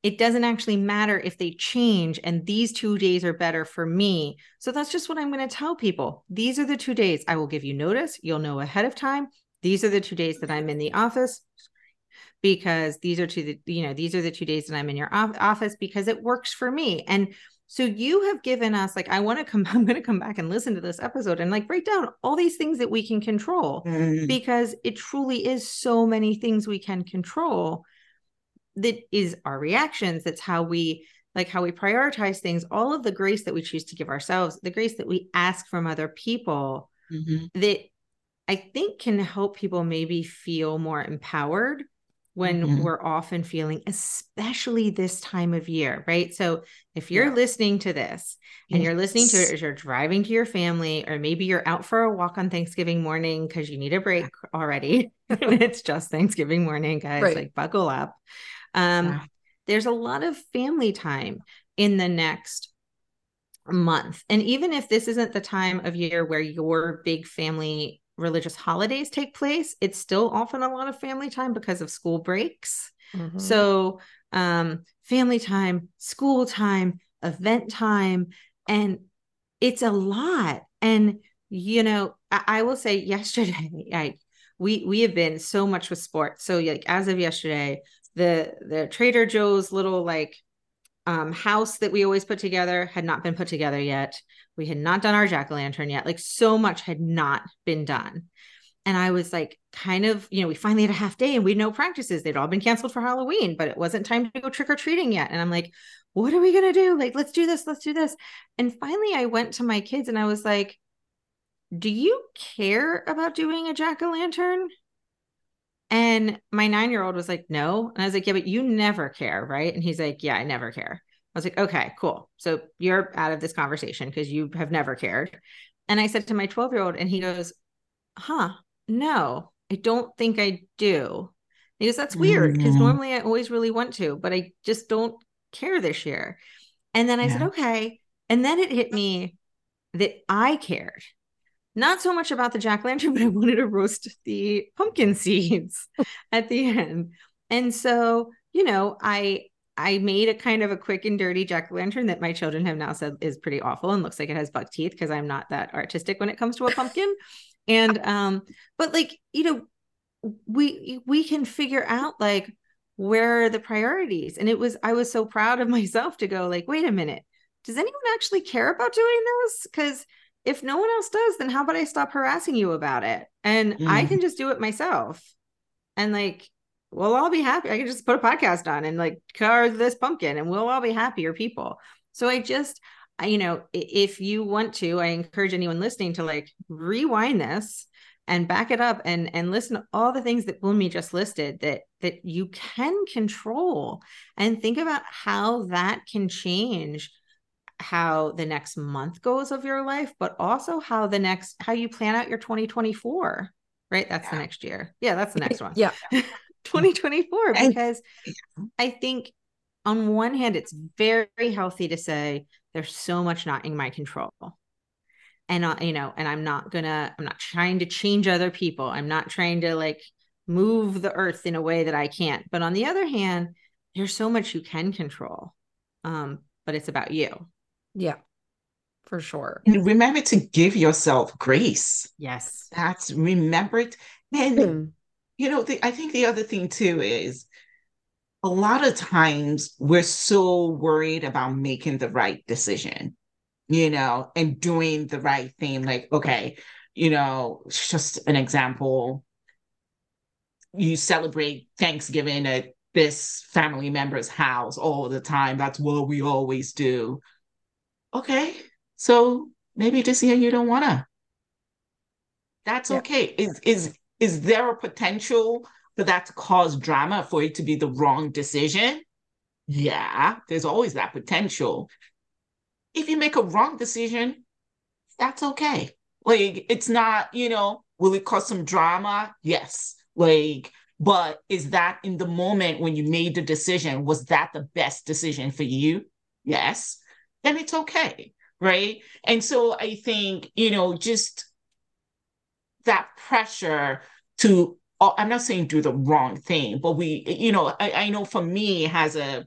it doesn't actually matter if they change and these 2 days are better for me. So that's just what i'm going to tell people. These are the 2 days. I will give you notice. You'll know ahead of time. These are the 2 days that i'm in the office because these are two the you know these are the two days that i'm in your office because it works for me. And so you have given us like I want to come I'm going to come back and listen to this episode and like break down all these things that we can control mm. because it truly is so many things we can control that is our reactions that's how we like how we prioritize things all of the grace that we choose to give ourselves the grace that we ask from other people mm-hmm. that I think can help people maybe feel more empowered when mm-hmm. we're often feeling, especially this time of year, right? So if you're yeah. listening to this and yes. you're listening to it as you're driving to your family, or maybe you're out for a walk on Thanksgiving morning because you need a break already, it's just Thanksgiving morning, guys, right. like buckle up. Um, yeah. There's a lot of family time in the next month. And even if this isn't the time of year where your big family religious holidays take place, it's still often a lot of family time because of school breaks. Mm-hmm. So, um, family time, school time, event time, and it's a lot. And you know, I, I will say, yesterday, I we we have been so much with sports. So, like as of yesterday, the the Trader Joe's little like um, house that we always put together had not been put together yet. We had not done our jack o' lantern yet. Like so much had not been done. And I was like, kind of, you know, we finally had a half day and we had no practices. They'd all been canceled for Halloween, but it wasn't time to go trick or treating yet. And I'm like, what are we going to do? Like, let's do this. Let's do this. And finally, I went to my kids and I was like, do you care about doing a jack o' lantern? And my nine year old was like, no. And I was like, yeah, but you never care, right? And he's like, yeah, I never care. I was like, okay, cool. So you're out of this conversation because you have never cared. And I said to my 12 year old, and he goes, huh, no, I don't think I do. He goes, that's weird because mm-hmm. normally I always really want to, but I just don't care this year. And then I yeah. said, okay. And then it hit me that I cared not so much about the jack lantern, but I wanted to roast the pumpkin seeds at the end. And so, you know, I I made a kind of a quick and dirty jack o' lantern that my children have now said is pretty awful and looks like it has buck teeth because I'm not that artistic when it comes to a pumpkin. and um, but like, you know, we we can figure out like where are the priorities. And it was I was so proud of myself to go like, wait a minute, does anyone actually care about doing this? Because if no one else does, then how about I stop harassing you about it? And mm. I can just do it myself. And like, we'll all be happy. I can just put a podcast on and like carve this pumpkin and we'll all be happier people. So I just, I, you know, if you want to, I encourage anyone listening to like rewind this and back it up and and listen to all the things that Bunmi just listed that that you can control and think about how that can change how the next month goes of your life, but also how the next how you plan out your 2024. Right? That's yeah. the next year. Yeah, that's the next one. yeah. 2024 because I think on one hand it's very healthy to say there's so much not in my control. And uh, you know, and I'm not going to I'm not trying to change other people. I'm not trying to like move the earth in a way that I can't. But on the other hand, there's so much you can control. Um, but it's about you. Yeah, for sure. And remember to give yourself grace. Yes. That's remember it. And, mm. you know, the, I think the other thing too is a lot of times we're so worried about making the right decision, you know, and doing the right thing. Like, okay, you know, just an example. You celebrate Thanksgiving at this family member's house all the time. That's what we always do okay, so maybe this year you don't wanna. That's yeah. okay. Is is is there a potential for that to cause drama for it to be the wrong decision? Yeah, there's always that potential. If you make a wrong decision, that's okay. Like it's not, you know, will it cause some drama? Yes. Like, but is that in the moment when you made the decision, was that the best decision for you? Yes then it's okay. right? And so I think, you know, just that pressure to oh, I'm not saying do the wrong thing, but we, you know, I, I know for me as a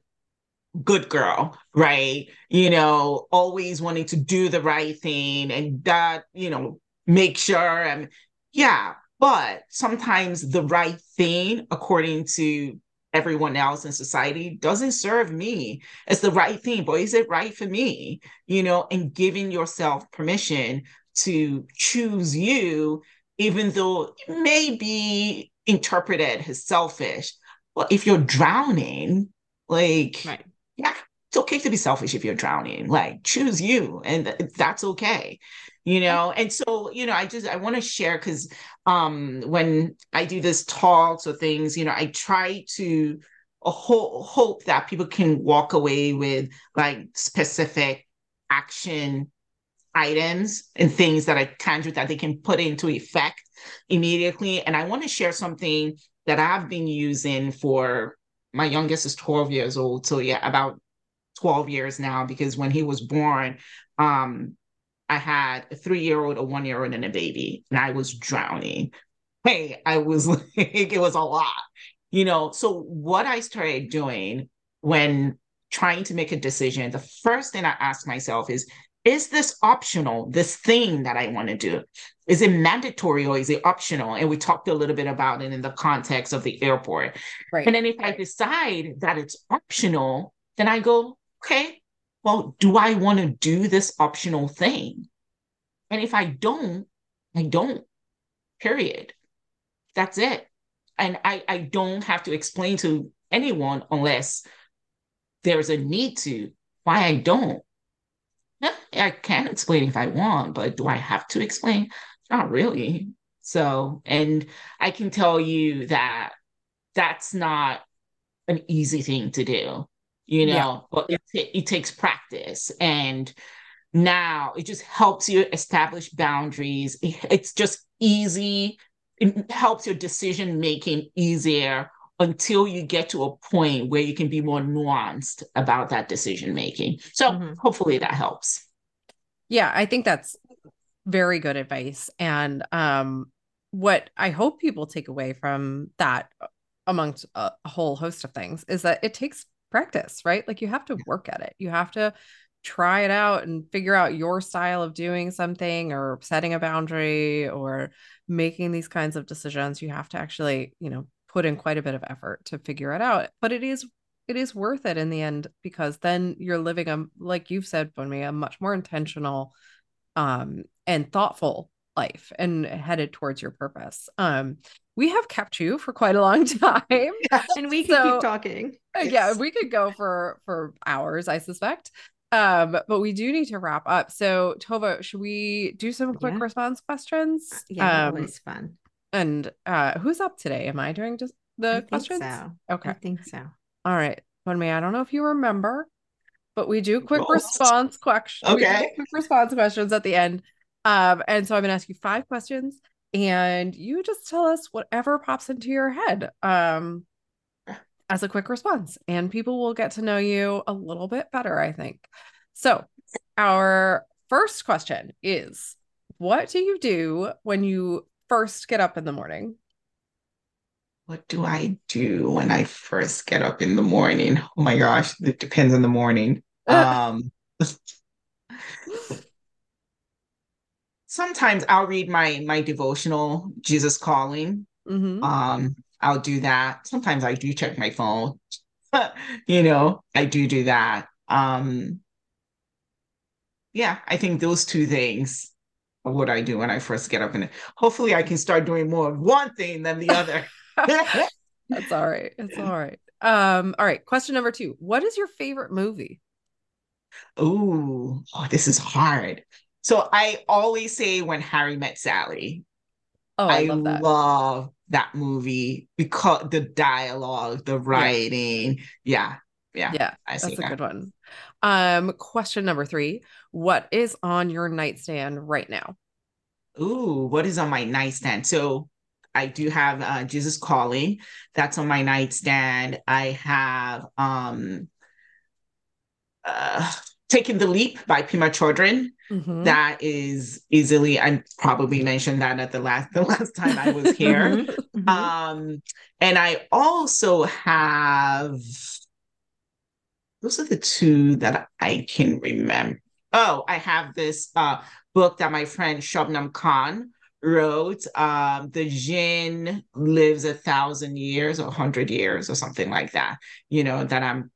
good girl, right? You know, always wanting to do the right thing and that, you know, make sure I'm yeah, but sometimes the right thing according to everyone else in society doesn't serve me as the right thing, but is it right for me? You know, and giving yourself permission to choose you even though it may be interpreted as selfish. Well, if you're drowning, like, right. yeah, it's okay to be selfish if you're drowning. Like, choose you, and that's okay, you know. And so, you know, I just I want to share because um when I do this talks or things, you know, I try to ho- hope that people can walk away with like specific action items and things that are tangible that they can put into effect immediately. And I want to share something that I've been using for my youngest is 12 years old. So yeah, about 12 years now, because when he was born, um, I had a three-year-old, a one-year-old, and a baby, and I was drowning. Hey, I was like, it was a lot, you know. So what I started doing when trying to make a decision, the first thing I ask myself is, is this optional, this thing that I want to do? Is it mandatory or is it optional? And we talked a little bit about it in the context of the airport. Right. And then if I decide that it's optional, then I go, okay, well, do I want to do this optional thing? And if I don't, I don't, period. That's it. And I, I don't have to explain to anyone unless there's a need to why I don't. I can explain if I want, but do I have to explain? Not really. So, and I can tell you that that's not an easy thing to do, you know, yeah. but it, it takes practice. And now it just helps you establish boundaries. It's just easy. It helps your decision making easier until you get to a point where you can be more nuanced about that decision making. So mm-hmm. hopefully that helps. Yeah, I think that's very good advice. And um, what I hope people take away from that, amongst a, a whole host of things, is that it takes practice, right? Like you have to work at it. You have to try it out and figure out your style of doing something or setting a boundary or making these kinds of decisions you have to actually you know put in quite a bit of effort to figure it out. But it is it is worth it in the end because then you're living a like you've said for me a much more intentional um and thoughtful life and headed towards your purpose. Um we have kept you for quite a long time and we can so, keep talking. Uh, yeah, we could go for for hours, I suspect. Um, but we do need to wrap up. So Tova, should we do some quick yeah. response questions? Yeah, um, always fun. And uh, who's up today? Am I doing just the I questions? so. Okay. I think so. All right. Bunmi, I don't know if you remember, but we do quick response questions. Okay. Quick response questions at the end. Um, and so I'm gonna ask you five questions and you just tell us whatever pops into your head. Um as a quick response, and people will get to know you a little bit better, I think. So, our first question is What do you do when you first get up in the morning? What do I do when I first get up in the morning? Oh my gosh, it depends on the morning. Um, sometimes I'll read my my devotional, Jesus Calling. Mm-hmm. Um, I'll do that. Sometimes I do check my phone. you know, I do do that. Um, yeah, I think those two things are what I do when I first get up and hopefully I can start doing more of one thing than the other. That's all right. It's all right. Um, all right. Question number two. What is your favorite movie? Ooh, oh, this is hard. So I always say when Harry met Sally. Oh, I, I love, that. love that movie because the dialogue, the writing. Yeah. Yeah. Yeah. yeah that's a that. good one. Um, question number three What is on your nightstand right now? Ooh, what is on my nightstand? So I do have uh, Jesus Calling. That's on my nightstand. I have um uh Taking the Leap by Pema Chödrön. Mm-hmm. That is easily, I probably mentioned that at the last the last time I was here. Mm-hmm. mm-hmm. Um, and I also have those are the two that I can remember. Oh, I have this uh, book that my friend Shubnum Khan wrote. Um, the Jinn lives a thousand years or hundred years or something like that. You know that I'm.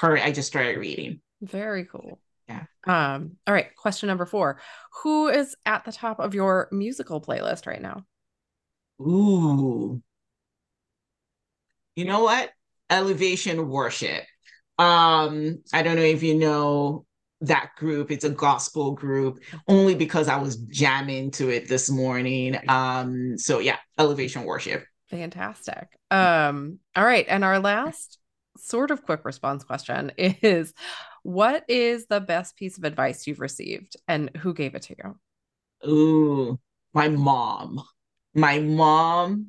Her, I just started reading. Very cool. Yeah. Um. All right. Question number four: Who is at the top of your musical playlist right now? Ooh. You know what? Elevation worship. Um, I don't know if you know that group. It's a gospel group only because I was jamming to it this morning. Um, so yeah, elevation worship. Fantastic. Um, all right. And our last sort of quick response question is what is the best piece of advice you've received and who gave it to you? Ooh, my mom. My mom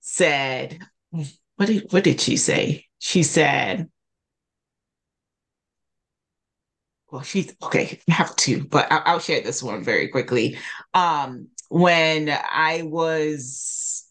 said, what did what did she say? She said, well, she's okay. I have two, but I'll, I'll share this one very quickly. Um, when I was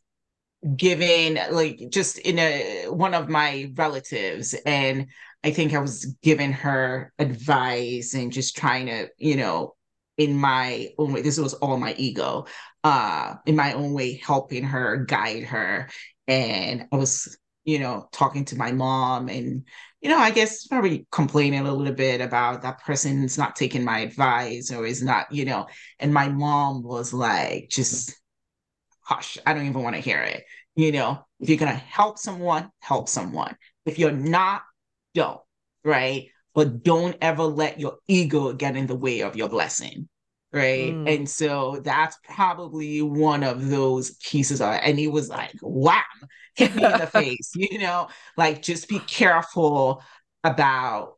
given like just in a one of my relatives and I think I was giving her advice and just trying to, you know, in my own way, this was all my ego, uh, in my own way, helping her, guide her. And I was, you know, talking to my mom and you know, I guess probably complaining a little bit about that person's not taking my advice or is not, you know, and my mom was like, just hush, I don't even want to hear it. You know, if you're going to help someone, help someone. If you're not, don't, right? But don't ever let your ego get in the way of your blessing. Right. Mm. And so that's probably one of those pieces of, and he was like, wham, hit me in the face, you know, like just be careful about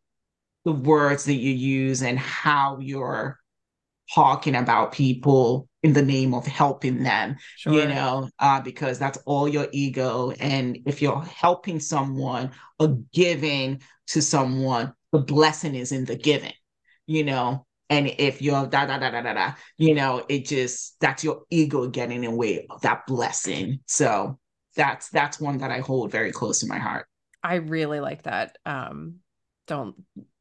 the words that you use and how you're talking about people in the name of helping them, sure. you know, uh, because that's all your ego. And if you're helping someone or giving to someone, the blessing is in the giving, you know. And if you're da da da da da da, you know, it just that's your ego getting in the way of that blessing. So that's that's one that I hold very close to my heart. I really like that. Um, don't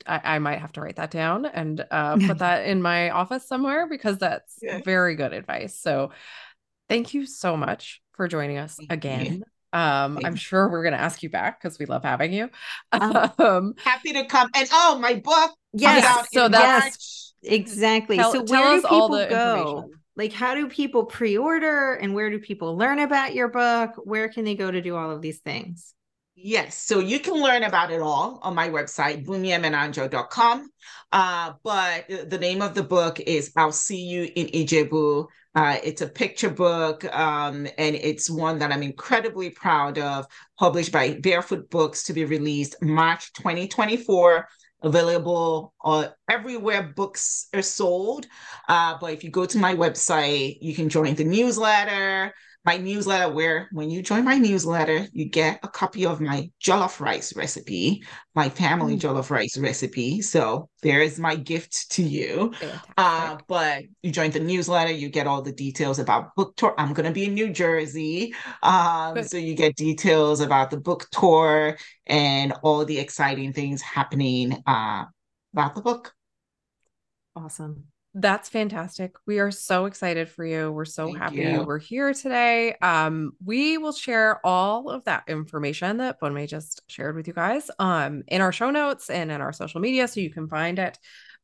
I, I might have to write that down and uh, put that in my office somewhere because that's yeah. very good advice. So thank you so much for joining us again. Um, I'm sure we're gonna ask you back because we love having you. Um, um, happy to come. And oh, my book. Yes. So that's yes, exactly. Tell, so where do people go? like how do people pre-order and where do people learn about your book where can they go to do all of these things Yes, so you can learn about it all on my website, bunmiemenanjo.com. Uh, but the name of the book is I'll See You in Ijebu. Uh, it's a picture book, um, and it's one that I'm incredibly proud of, published by Barefoot Books to be released March 2024 available uh, everywhere books are sold. Uh, but if you go to my website, you can join the newsletter my newsletter where when you join my newsletter, you get a copy of my jollof rice recipe, my family mm. jollof rice recipe. So there is my gift to you. Uh, but you join the newsletter, you get all the details about book tour. I'm going to be in New Jersey. Um, so you get details about the book tour and all the exciting things happening uh, about the book. Awesome. That's fantastic. We are so excited for you. We're so Thank happy you. we're here today. Um, we will share all of that information that Bunmi just shared with you guys um in our show notes and in our social media so you can find it.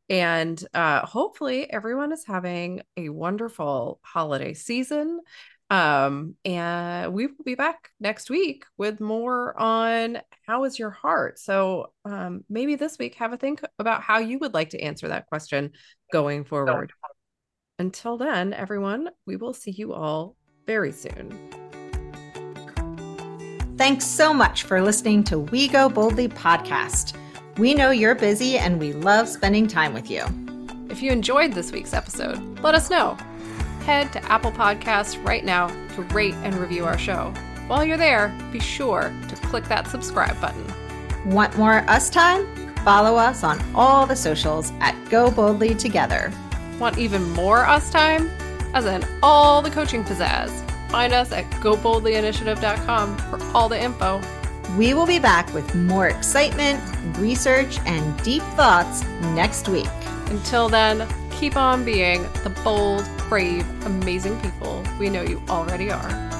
And uh hopefully everyone is having a wonderful holiday season. Um, and we will be back next week with more on how is your heart. So um, maybe this week have a think about how you would like to answer that question going forward. Until then, everyone, we will see you all very soon. Thanks so much for listening to We Go Boldly podcast. We know you're busy and we love spending time with you. If you enjoyed this week's episode, let us know head to Apple Podcasts right now to rate and review our show. While you're there, be sure to click that subscribe button. Want more us time? follow us on all the socials at Go Boldly Together. Want even more us time? As in all the coaching pizzazz. Find us at goboldlyinitiative.com for all the info. We will be back with more excitement, research, and deep thoughts next week. Until then, keep on being the bold, brave, amazing people we know you already are.